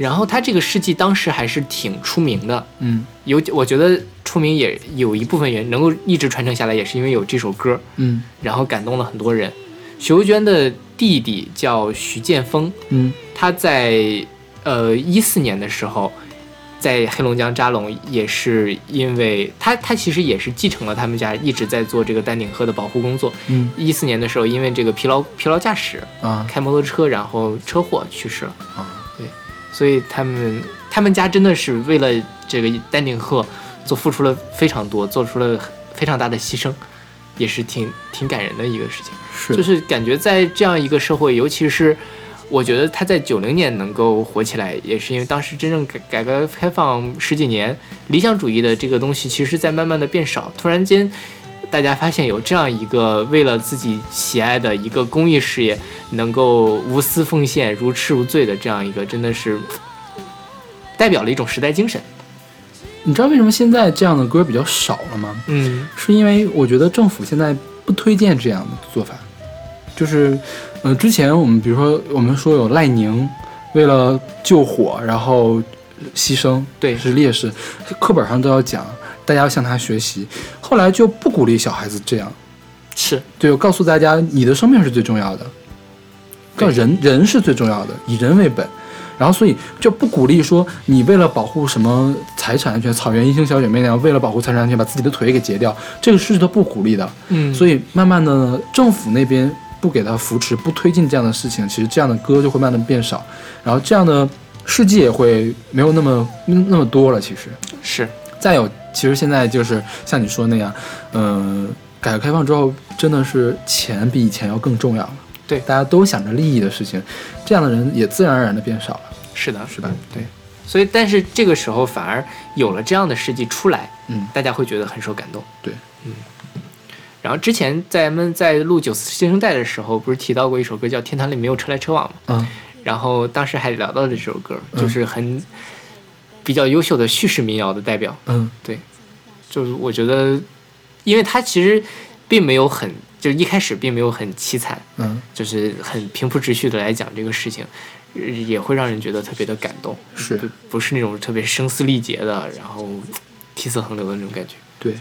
[SPEAKER 3] 然后他这个事迹当时还是挺出名的，
[SPEAKER 2] 嗯。
[SPEAKER 3] 有我觉得出名也有一部分原因能够一直传承下来，也是因为有这首歌，
[SPEAKER 2] 嗯。
[SPEAKER 3] 然后感动了很多人。徐慧娟的弟弟叫徐建峰，
[SPEAKER 2] 嗯。
[SPEAKER 3] 他在呃一四年的时候，在黑龙江扎龙也是因为他他其实也是继承了他们家一直在做这个丹顶鹤的保护工作。
[SPEAKER 2] 嗯。
[SPEAKER 3] 一四年的时候，因为这个疲劳疲劳驾驶
[SPEAKER 2] 啊。
[SPEAKER 3] 开摩托车，然后车祸去世了。
[SPEAKER 2] 啊，
[SPEAKER 3] 对，所以他们他们家真的是为了这个丹顶鹤做付出了非常多，做出了非常大的牺牲，也是挺挺感人的一个事情。
[SPEAKER 2] 是
[SPEAKER 3] 就是感觉在这样一个社会，尤其是我觉得他在九零年能够火起来，也是因为当时真正改改革开放十几年，理想主义的这个东西其实在慢慢的变少。突然间，大家发现有这样一个为了自己喜爱的一个公益事业，能够无私奉献、如痴如醉的这样一个，真的是代表了一种时代精神。
[SPEAKER 2] 你知道为什么现在这样的歌比较少了吗？
[SPEAKER 3] 嗯，
[SPEAKER 2] 是因为我觉得政府现在不推荐这样的做法，就是，呃，之前我们比如说我们说有赖宁为了救火然后牺牲，
[SPEAKER 3] 对
[SPEAKER 2] 是烈士，课本上都要讲，大家要向他学习。后来就不鼓励小孩子这样，
[SPEAKER 3] 是
[SPEAKER 2] 对，我告诉大家，你的生命是最重要的，叫人人是最重要的，以人为本。然后，所以就不鼓励说你为了保护什么财产安全，草原英雄小姐妹那样，为了保护财产安全把自己的腿给截掉，这个是都不鼓励的。
[SPEAKER 3] 嗯，
[SPEAKER 2] 所以慢慢的呢，政府那边不给他扶持，不推进这样的事情，其实这样的歌就会慢慢地变少，然后这样的事迹也会没有那么那么多了。其实，
[SPEAKER 3] 是
[SPEAKER 2] 再有，其实现在就是像你说那样，嗯、改革开放之后，真的是钱比以前要更重要了。
[SPEAKER 3] 对
[SPEAKER 2] 大家都想着利益的事情，这样的人也自然而然的变少了，
[SPEAKER 3] 是的，
[SPEAKER 2] 是吧？对，
[SPEAKER 3] 所以，但是这个时候反而有了这样的事迹出来，
[SPEAKER 2] 嗯，
[SPEAKER 3] 大家会觉得很受感动。
[SPEAKER 2] 对，
[SPEAKER 3] 嗯。然后之前在咱们在录九四新生代的时候，不是提到过一首歌叫《天堂里没有车来车往》吗？
[SPEAKER 2] 嗯
[SPEAKER 3] 然后当时还聊到了这首歌，
[SPEAKER 2] 嗯
[SPEAKER 3] 就是很比较优秀的叙事民谣的代表。
[SPEAKER 2] 嗯对
[SPEAKER 3] 就是我觉得，因为他其实并没有很，就一开始并没有很凄惨，
[SPEAKER 2] 嗯，
[SPEAKER 3] 就是很平铺直叙的来讲这个事情，呃也会让人觉得特别的感动。
[SPEAKER 2] 是
[SPEAKER 3] 不不是那种特别声嘶力竭的，然后涕泗横流的那种感觉。
[SPEAKER 2] 对。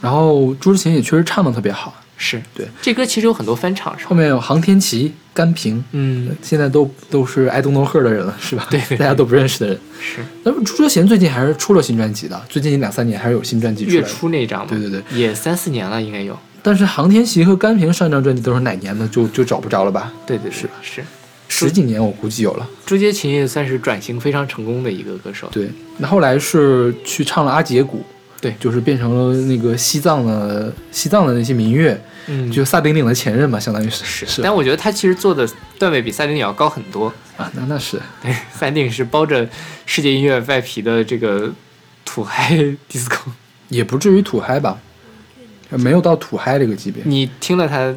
[SPEAKER 2] 然后朱之琴也确实唱的特别好，
[SPEAKER 3] 是
[SPEAKER 2] 对，
[SPEAKER 3] 这歌其实有很多翻唱，
[SPEAKER 2] 后？面有航天旗、甘平，
[SPEAKER 3] 嗯，
[SPEAKER 2] 现在都都是 I don't know her 的人了，是吧？
[SPEAKER 3] 对对
[SPEAKER 2] 大家都不认识的人。
[SPEAKER 3] 是
[SPEAKER 2] 那么朱哲贤最近还是出了新专辑的，最近两三年还是有新专辑出
[SPEAKER 3] 月。初那张嘛，
[SPEAKER 2] 对对对，
[SPEAKER 3] 也三四年了，应该有。
[SPEAKER 2] 但是航天旗和甘平上一张专辑都是哪年的，就就找不着了吧？
[SPEAKER 3] 对对对
[SPEAKER 2] 是
[SPEAKER 3] 是。
[SPEAKER 2] 十几年我估计有了。
[SPEAKER 3] 朱洁琴也算是转型非常成功的一个歌手。
[SPEAKER 2] 对，那后来是去唱了阿杰鼓，
[SPEAKER 3] 对
[SPEAKER 2] 就是变成了那个西藏的西藏的那些民乐，
[SPEAKER 3] 嗯，
[SPEAKER 2] 就萨顶顶的前任嘛，相当于是
[SPEAKER 3] 是。
[SPEAKER 2] 是
[SPEAKER 3] 但我觉得他其实做的段位比萨顶顶要高很多。
[SPEAKER 2] 啊，那那是
[SPEAKER 3] 对，萨顶顶是包着世界音乐外皮的这个土嗨 disco。
[SPEAKER 2] 也不至于土嗨吧，没有到土嗨这个级别。
[SPEAKER 3] 你听了他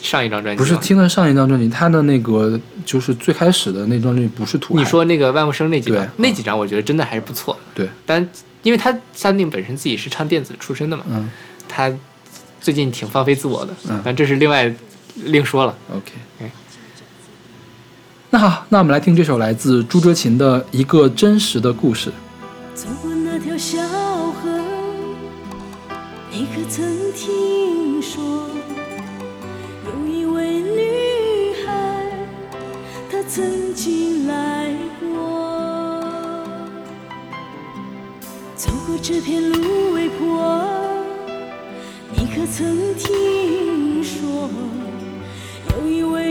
[SPEAKER 3] 上一张专辑
[SPEAKER 2] 不是听了上一张专辑，他的那个就是最开始的那张专辑不是土嗨。
[SPEAKER 3] 你说那个万物生那几张，那几张我觉得真的还是不错。
[SPEAKER 2] 对，
[SPEAKER 3] 但因为他三定本身自己是唱电子出身的嘛，
[SPEAKER 2] 嗯
[SPEAKER 3] 他最近挺放飞自我的，
[SPEAKER 2] 嗯
[SPEAKER 3] 但这是另外另说了。
[SPEAKER 2] ，OK
[SPEAKER 3] 嗯。
[SPEAKER 2] 那好，那我们来听这首来自朱哲琴的一个真实的故事。
[SPEAKER 1] 走过那条小河，你可曾听说有一位女孩，她曾经来走过这片芦苇坡，你可曾听说有一位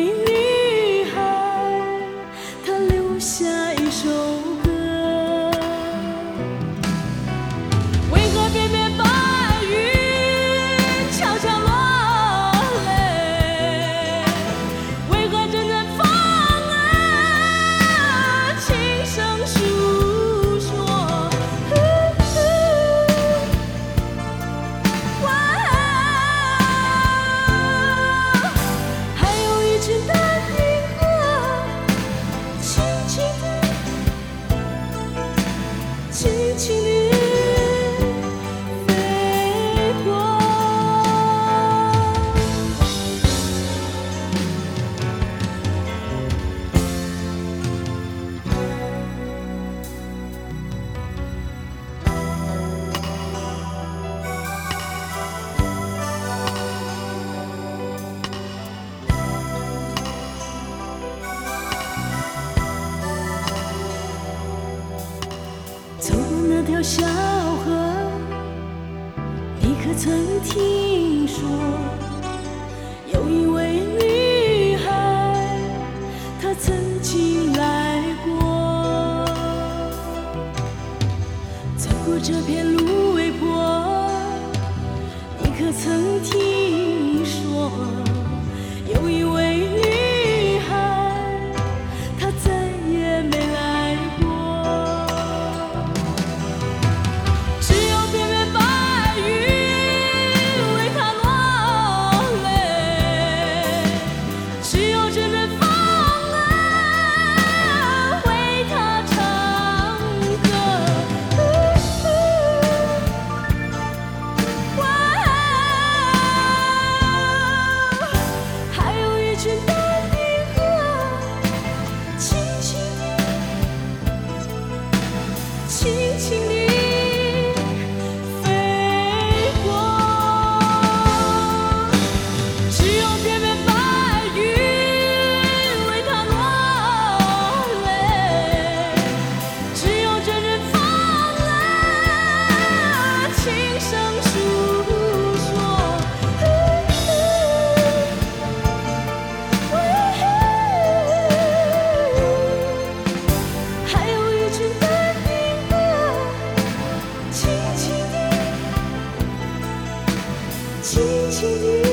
[SPEAKER 1] 轻轻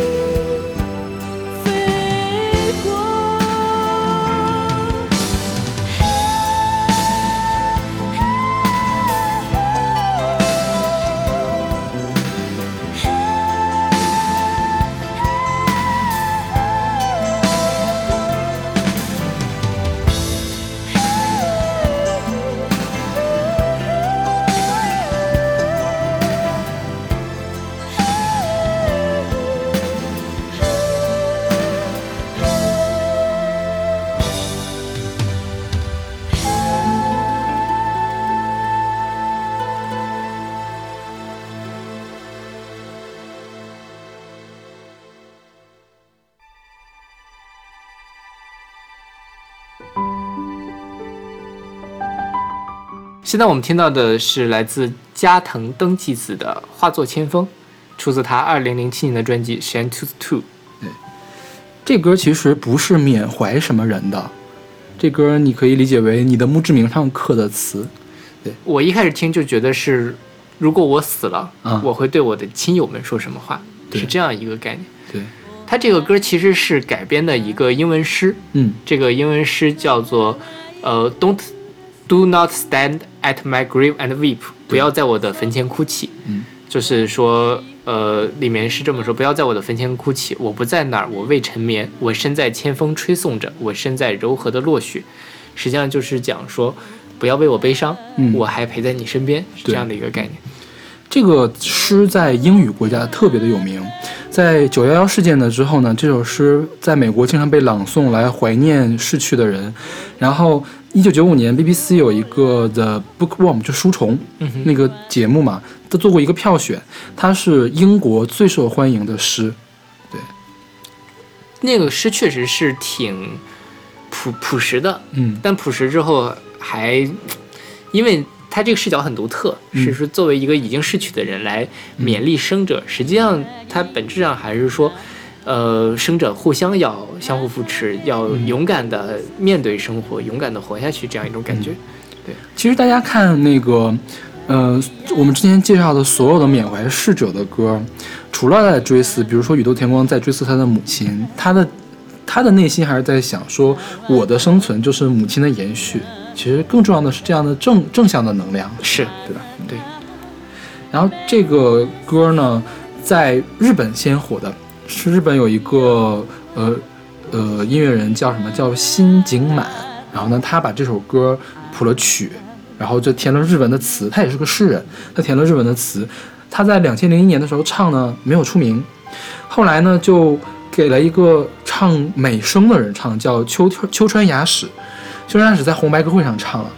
[SPEAKER 3] 现在我们听到的是来自加藤登纪子的《化作千风》，出自他二零零七年的专辑《Shan to Two》。
[SPEAKER 2] 这歌其实不是缅怀什么人的，这歌你可以理解为你的墓志铭上刻的词。对。
[SPEAKER 3] 我一开始听就觉得是，如果我死了，
[SPEAKER 2] 嗯
[SPEAKER 3] 我会对我的亲友们说什么话，
[SPEAKER 2] 对。
[SPEAKER 3] 是这样一个概念。
[SPEAKER 2] 对，
[SPEAKER 3] 他这个歌其实是改编的一个英文诗，
[SPEAKER 2] 嗯。
[SPEAKER 3] 这个英文诗叫做呃 “Don't do not stand at my grave and weep”，不要在我的坟前哭泣。
[SPEAKER 2] 嗯，
[SPEAKER 3] 就是说，呃，里面是这么说：不要在我的坟前哭泣，我不在那儿，我未成眠，我身在千风吹送着，我身在柔和的落雪。实际上就是讲说，不要为我悲伤，
[SPEAKER 2] 嗯
[SPEAKER 3] 我还陪在你身边，是这样的一个概念。
[SPEAKER 2] 这个诗在英语国家特别的有名，在九幺幺事件的之后呢，这首诗在美国经常被朗诵来怀念逝去的人。然后，一九九五年 BBC 有一个 The Bookworm 就书虫
[SPEAKER 3] 嗯，
[SPEAKER 2] 那个节目嘛，他做过一个票选，他是英国最受欢迎的诗。对。
[SPEAKER 3] 那个诗确实是挺朴朴实的，
[SPEAKER 2] 嗯。
[SPEAKER 3] 但朴实之后还，因为他这个视角很独特，
[SPEAKER 2] 嗯。
[SPEAKER 3] 是说作为一个已经逝去的人来勉励生者，实际上他本质上还是说，呃，生者互相要相互扶持，要
[SPEAKER 2] 嗯
[SPEAKER 3] 勇敢的面对生活，勇敢的活下去，这样一种感觉。
[SPEAKER 2] 对其实大家看那个，呃，我们之前介绍的所有的缅怀逝者的歌，除了在追思，比如说宇多田光在追思他的母亲，他的他的内心还是在想说，我的生存就是母亲的延续。其实更重要的是这样的正正向的能量，
[SPEAKER 3] 是
[SPEAKER 2] 对吧？嗯
[SPEAKER 3] 对。
[SPEAKER 2] 然后这个歌呢，在日本先火的，是日本有一个呃呃音乐人叫什么叫新井满，然后呢，他把这首歌谱了曲，然后就填了日文的词，他也是个诗人，他填了日文的词。他在两千零一年的时候唱呢没有出名，后来呢就给了一个唱美声的人唱，叫秋秋川雅史。秋川雅史在红白歌会上唱了，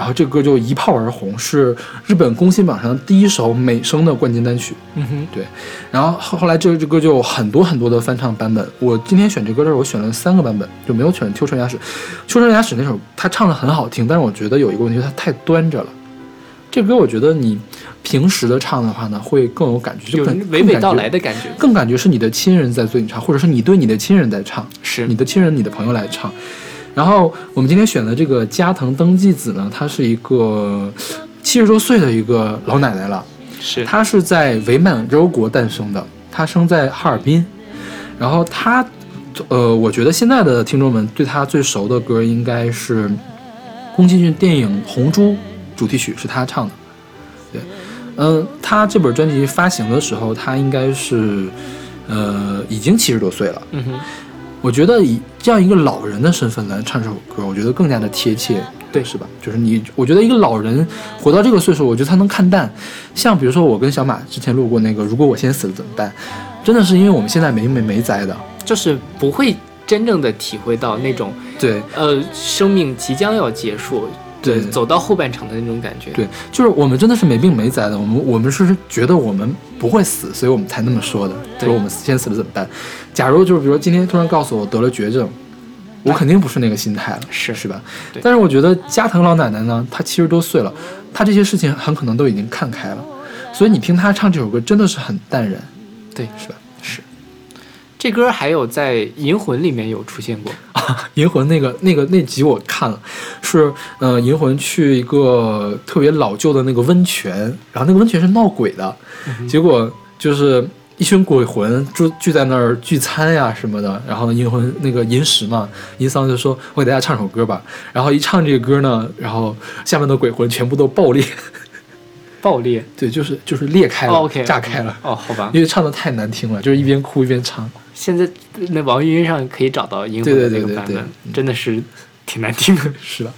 [SPEAKER 2] 然后这个歌就一炮而红，是日本公信榜上第一首美声的冠军单曲。
[SPEAKER 3] 嗯哼，
[SPEAKER 2] 对，然后后后来这这歌就有很多很多的翻唱版本。我今天选这歌的时候，我选了三个版本，就没有选秋川雅史。秋川雅史那首他唱的很好听，但是我觉得有一个问题，他太端着了。这歌我觉得你平时的唱的话呢，会更有感觉，就
[SPEAKER 3] 有
[SPEAKER 2] 更
[SPEAKER 3] 娓娓道来
[SPEAKER 2] 的，
[SPEAKER 3] 的感觉。
[SPEAKER 2] 更感觉是你的亲人在对你唱，或者是你对你的亲人在唱，
[SPEAKER 3] 是
[SPEAKER 2] 你的亲人、你的朋友来唱。然后我们今天选的这个加藤登纪子呢，她是一个七十多岁的一个老奶奶了。
[SPEAKER 3] 是
[SPEAKER 2] 她是在伪满洲国诞生的，她生在哈尔滨。然后她，呃，我觉得现在的听众们对她最熟的歌应该是宫崎骏电影《红猪》主题曲，是她唱的。对，嗯、她这本专辑发行的时候，她应该是，呃，已经七十多岁了。
[SPEAKER 3] 嗯哼，
[SPEAKER 2] 我觉得以这样一个老人的身份来唱这首歌，我觉得更加的贴切，
[SPEAKER 3] 对
[SPEAKER 2] 是吧？就是你，我觉得一个老人活到这个岁数，我觉得他能看淡。像比如说我跟小马之前录过那个《如果我先死了怎么办》，真的是因为我们现在没没没栽的，
[SPEAKER 3] 就是不会真正的体会到那种
[SPEAKER 2] 对
[SPEAKER 3] 呃生命即将要结束，
[SPEAKER 2] 对
[SPEAKER 3] 走到后半场的那种感觉。
[SPEAKER 2] 对，就是我们真的是没病没灾的，我们我们是觉得我们不会死，所以我们才那么说的。
[SPEAKER 3] 对
[SPEAKER 2] 说我们先死了怎么办？假如就是比如说今天突然告诉我得了绝症，我肯定不是那个心态了，
[SPEAKER 3] 是
[SPEAKER 2] 是吧？
[SPEAKER 3] 对
[SPEAKER 2] 但是我觉得加藤老奶奶呢，她七十多岁了，她这些事情很可能都已经看开了，所以你听她唱这首歌真的是很淡然，
[SPEAKER 3] 对
[SPEAKER 2] 是吧？
[SPEAKER 3] 是。这歌还有在《银魂》里面有出现过啊，
[SPEAKER 2] 银魂那个那个那集我看了，是呃银魂去一个特别老旧的那个温泉，然后那个温泉是闹鬼的，结果就是一群鬼魂聚聚在那儿聚餐呀什么的，然后银魂那个银石嘛，银桑就说我给大家唱首歌吧，然后一唱这个歌呢，然后下面的鬼魂全部都爆裂，
[SPEAKER 3] 爆裂。
[SPEAKER 2] 对，就是就是裂开了，炸开了。
[SPEAKER 3] 哦，好吧。
[SPEAKER 2] 因为唱的太难听了，就是一边哭一边唱。
[SPEAKER 3] 现在那网易云上可以找到《英文》的
[SPEAKER 2] 对对对对对
[SPEAKER 3] 那个版本，真的是挺难听的。
[SPEAKER 2] 是的。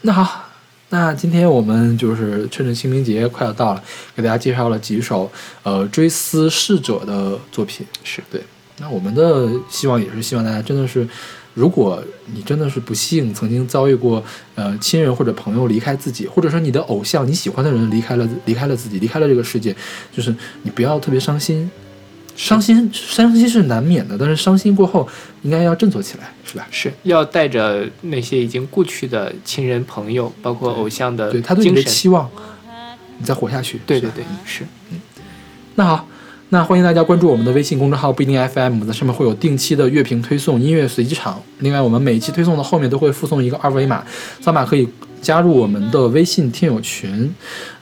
[SPEAKER 2] 那好，那今天我们就是趁着清明节快要到了，给大家介绍了几首呃追思逝者的作品。
[SPEAKER 3] 是
[SPEAKER 2] 对。那我们的希望也是希望大家真的是，如果你真的是不幸曾经遭遇过呃亲人或者朋友离开自己，或者说你的偶像你喜欢的人离开了离开了自己，离开了这个世界，就是你不要特别伤心。伤心，伤心是难免的，但是伤心过后应该要振作起来，是吧？
[SPEAKER 3] 是要带着那些已经故去的亲人朋友，包括偶像的
[SPEAKER 2] 对他对你的。期望，你再活下去。
[SPEAKER 3] 对对对，是。
[SPEAKER 2] 嗯那好，那欢迎大家关注我们的微信公众号不一定 FM，在上面会有定期的乐评推送、音乐随机场。另外，我们每一期推送的后面都会附送一个二维码，扫码可以加入我们的微信听友群。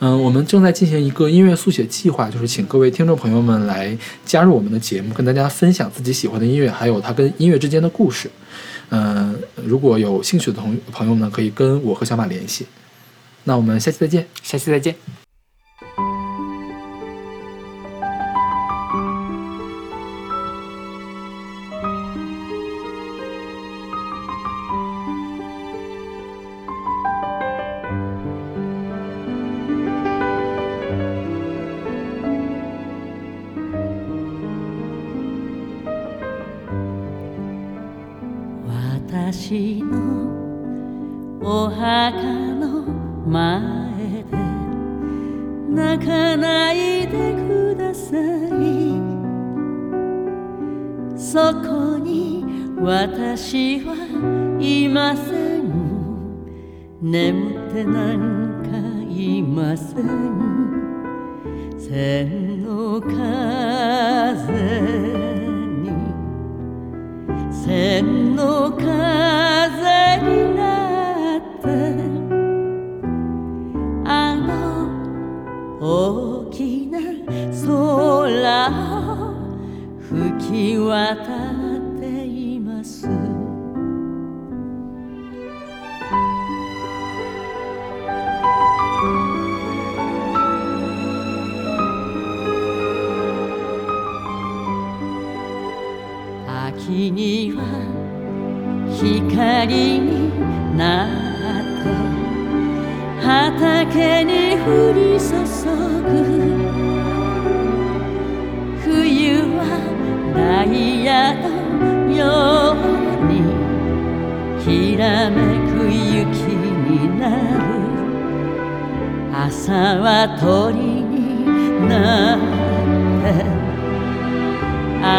[SPEAKER 2] 嗯，我们正在进行一个音乐速写计划，就是请各位听众朋友们来加入我们的节目，跟大家分享自己喜欢的音乐，还有它跟音乐之间的故事。嗯，如果有兴趣的同朋友们，可以跟我和小马联系。那我们下期再见，
[SPEAKER 3] 下期再见。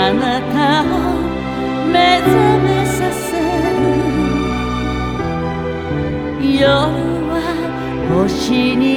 [SPEAKER 12] あなたを目覚めさせる。夜は星に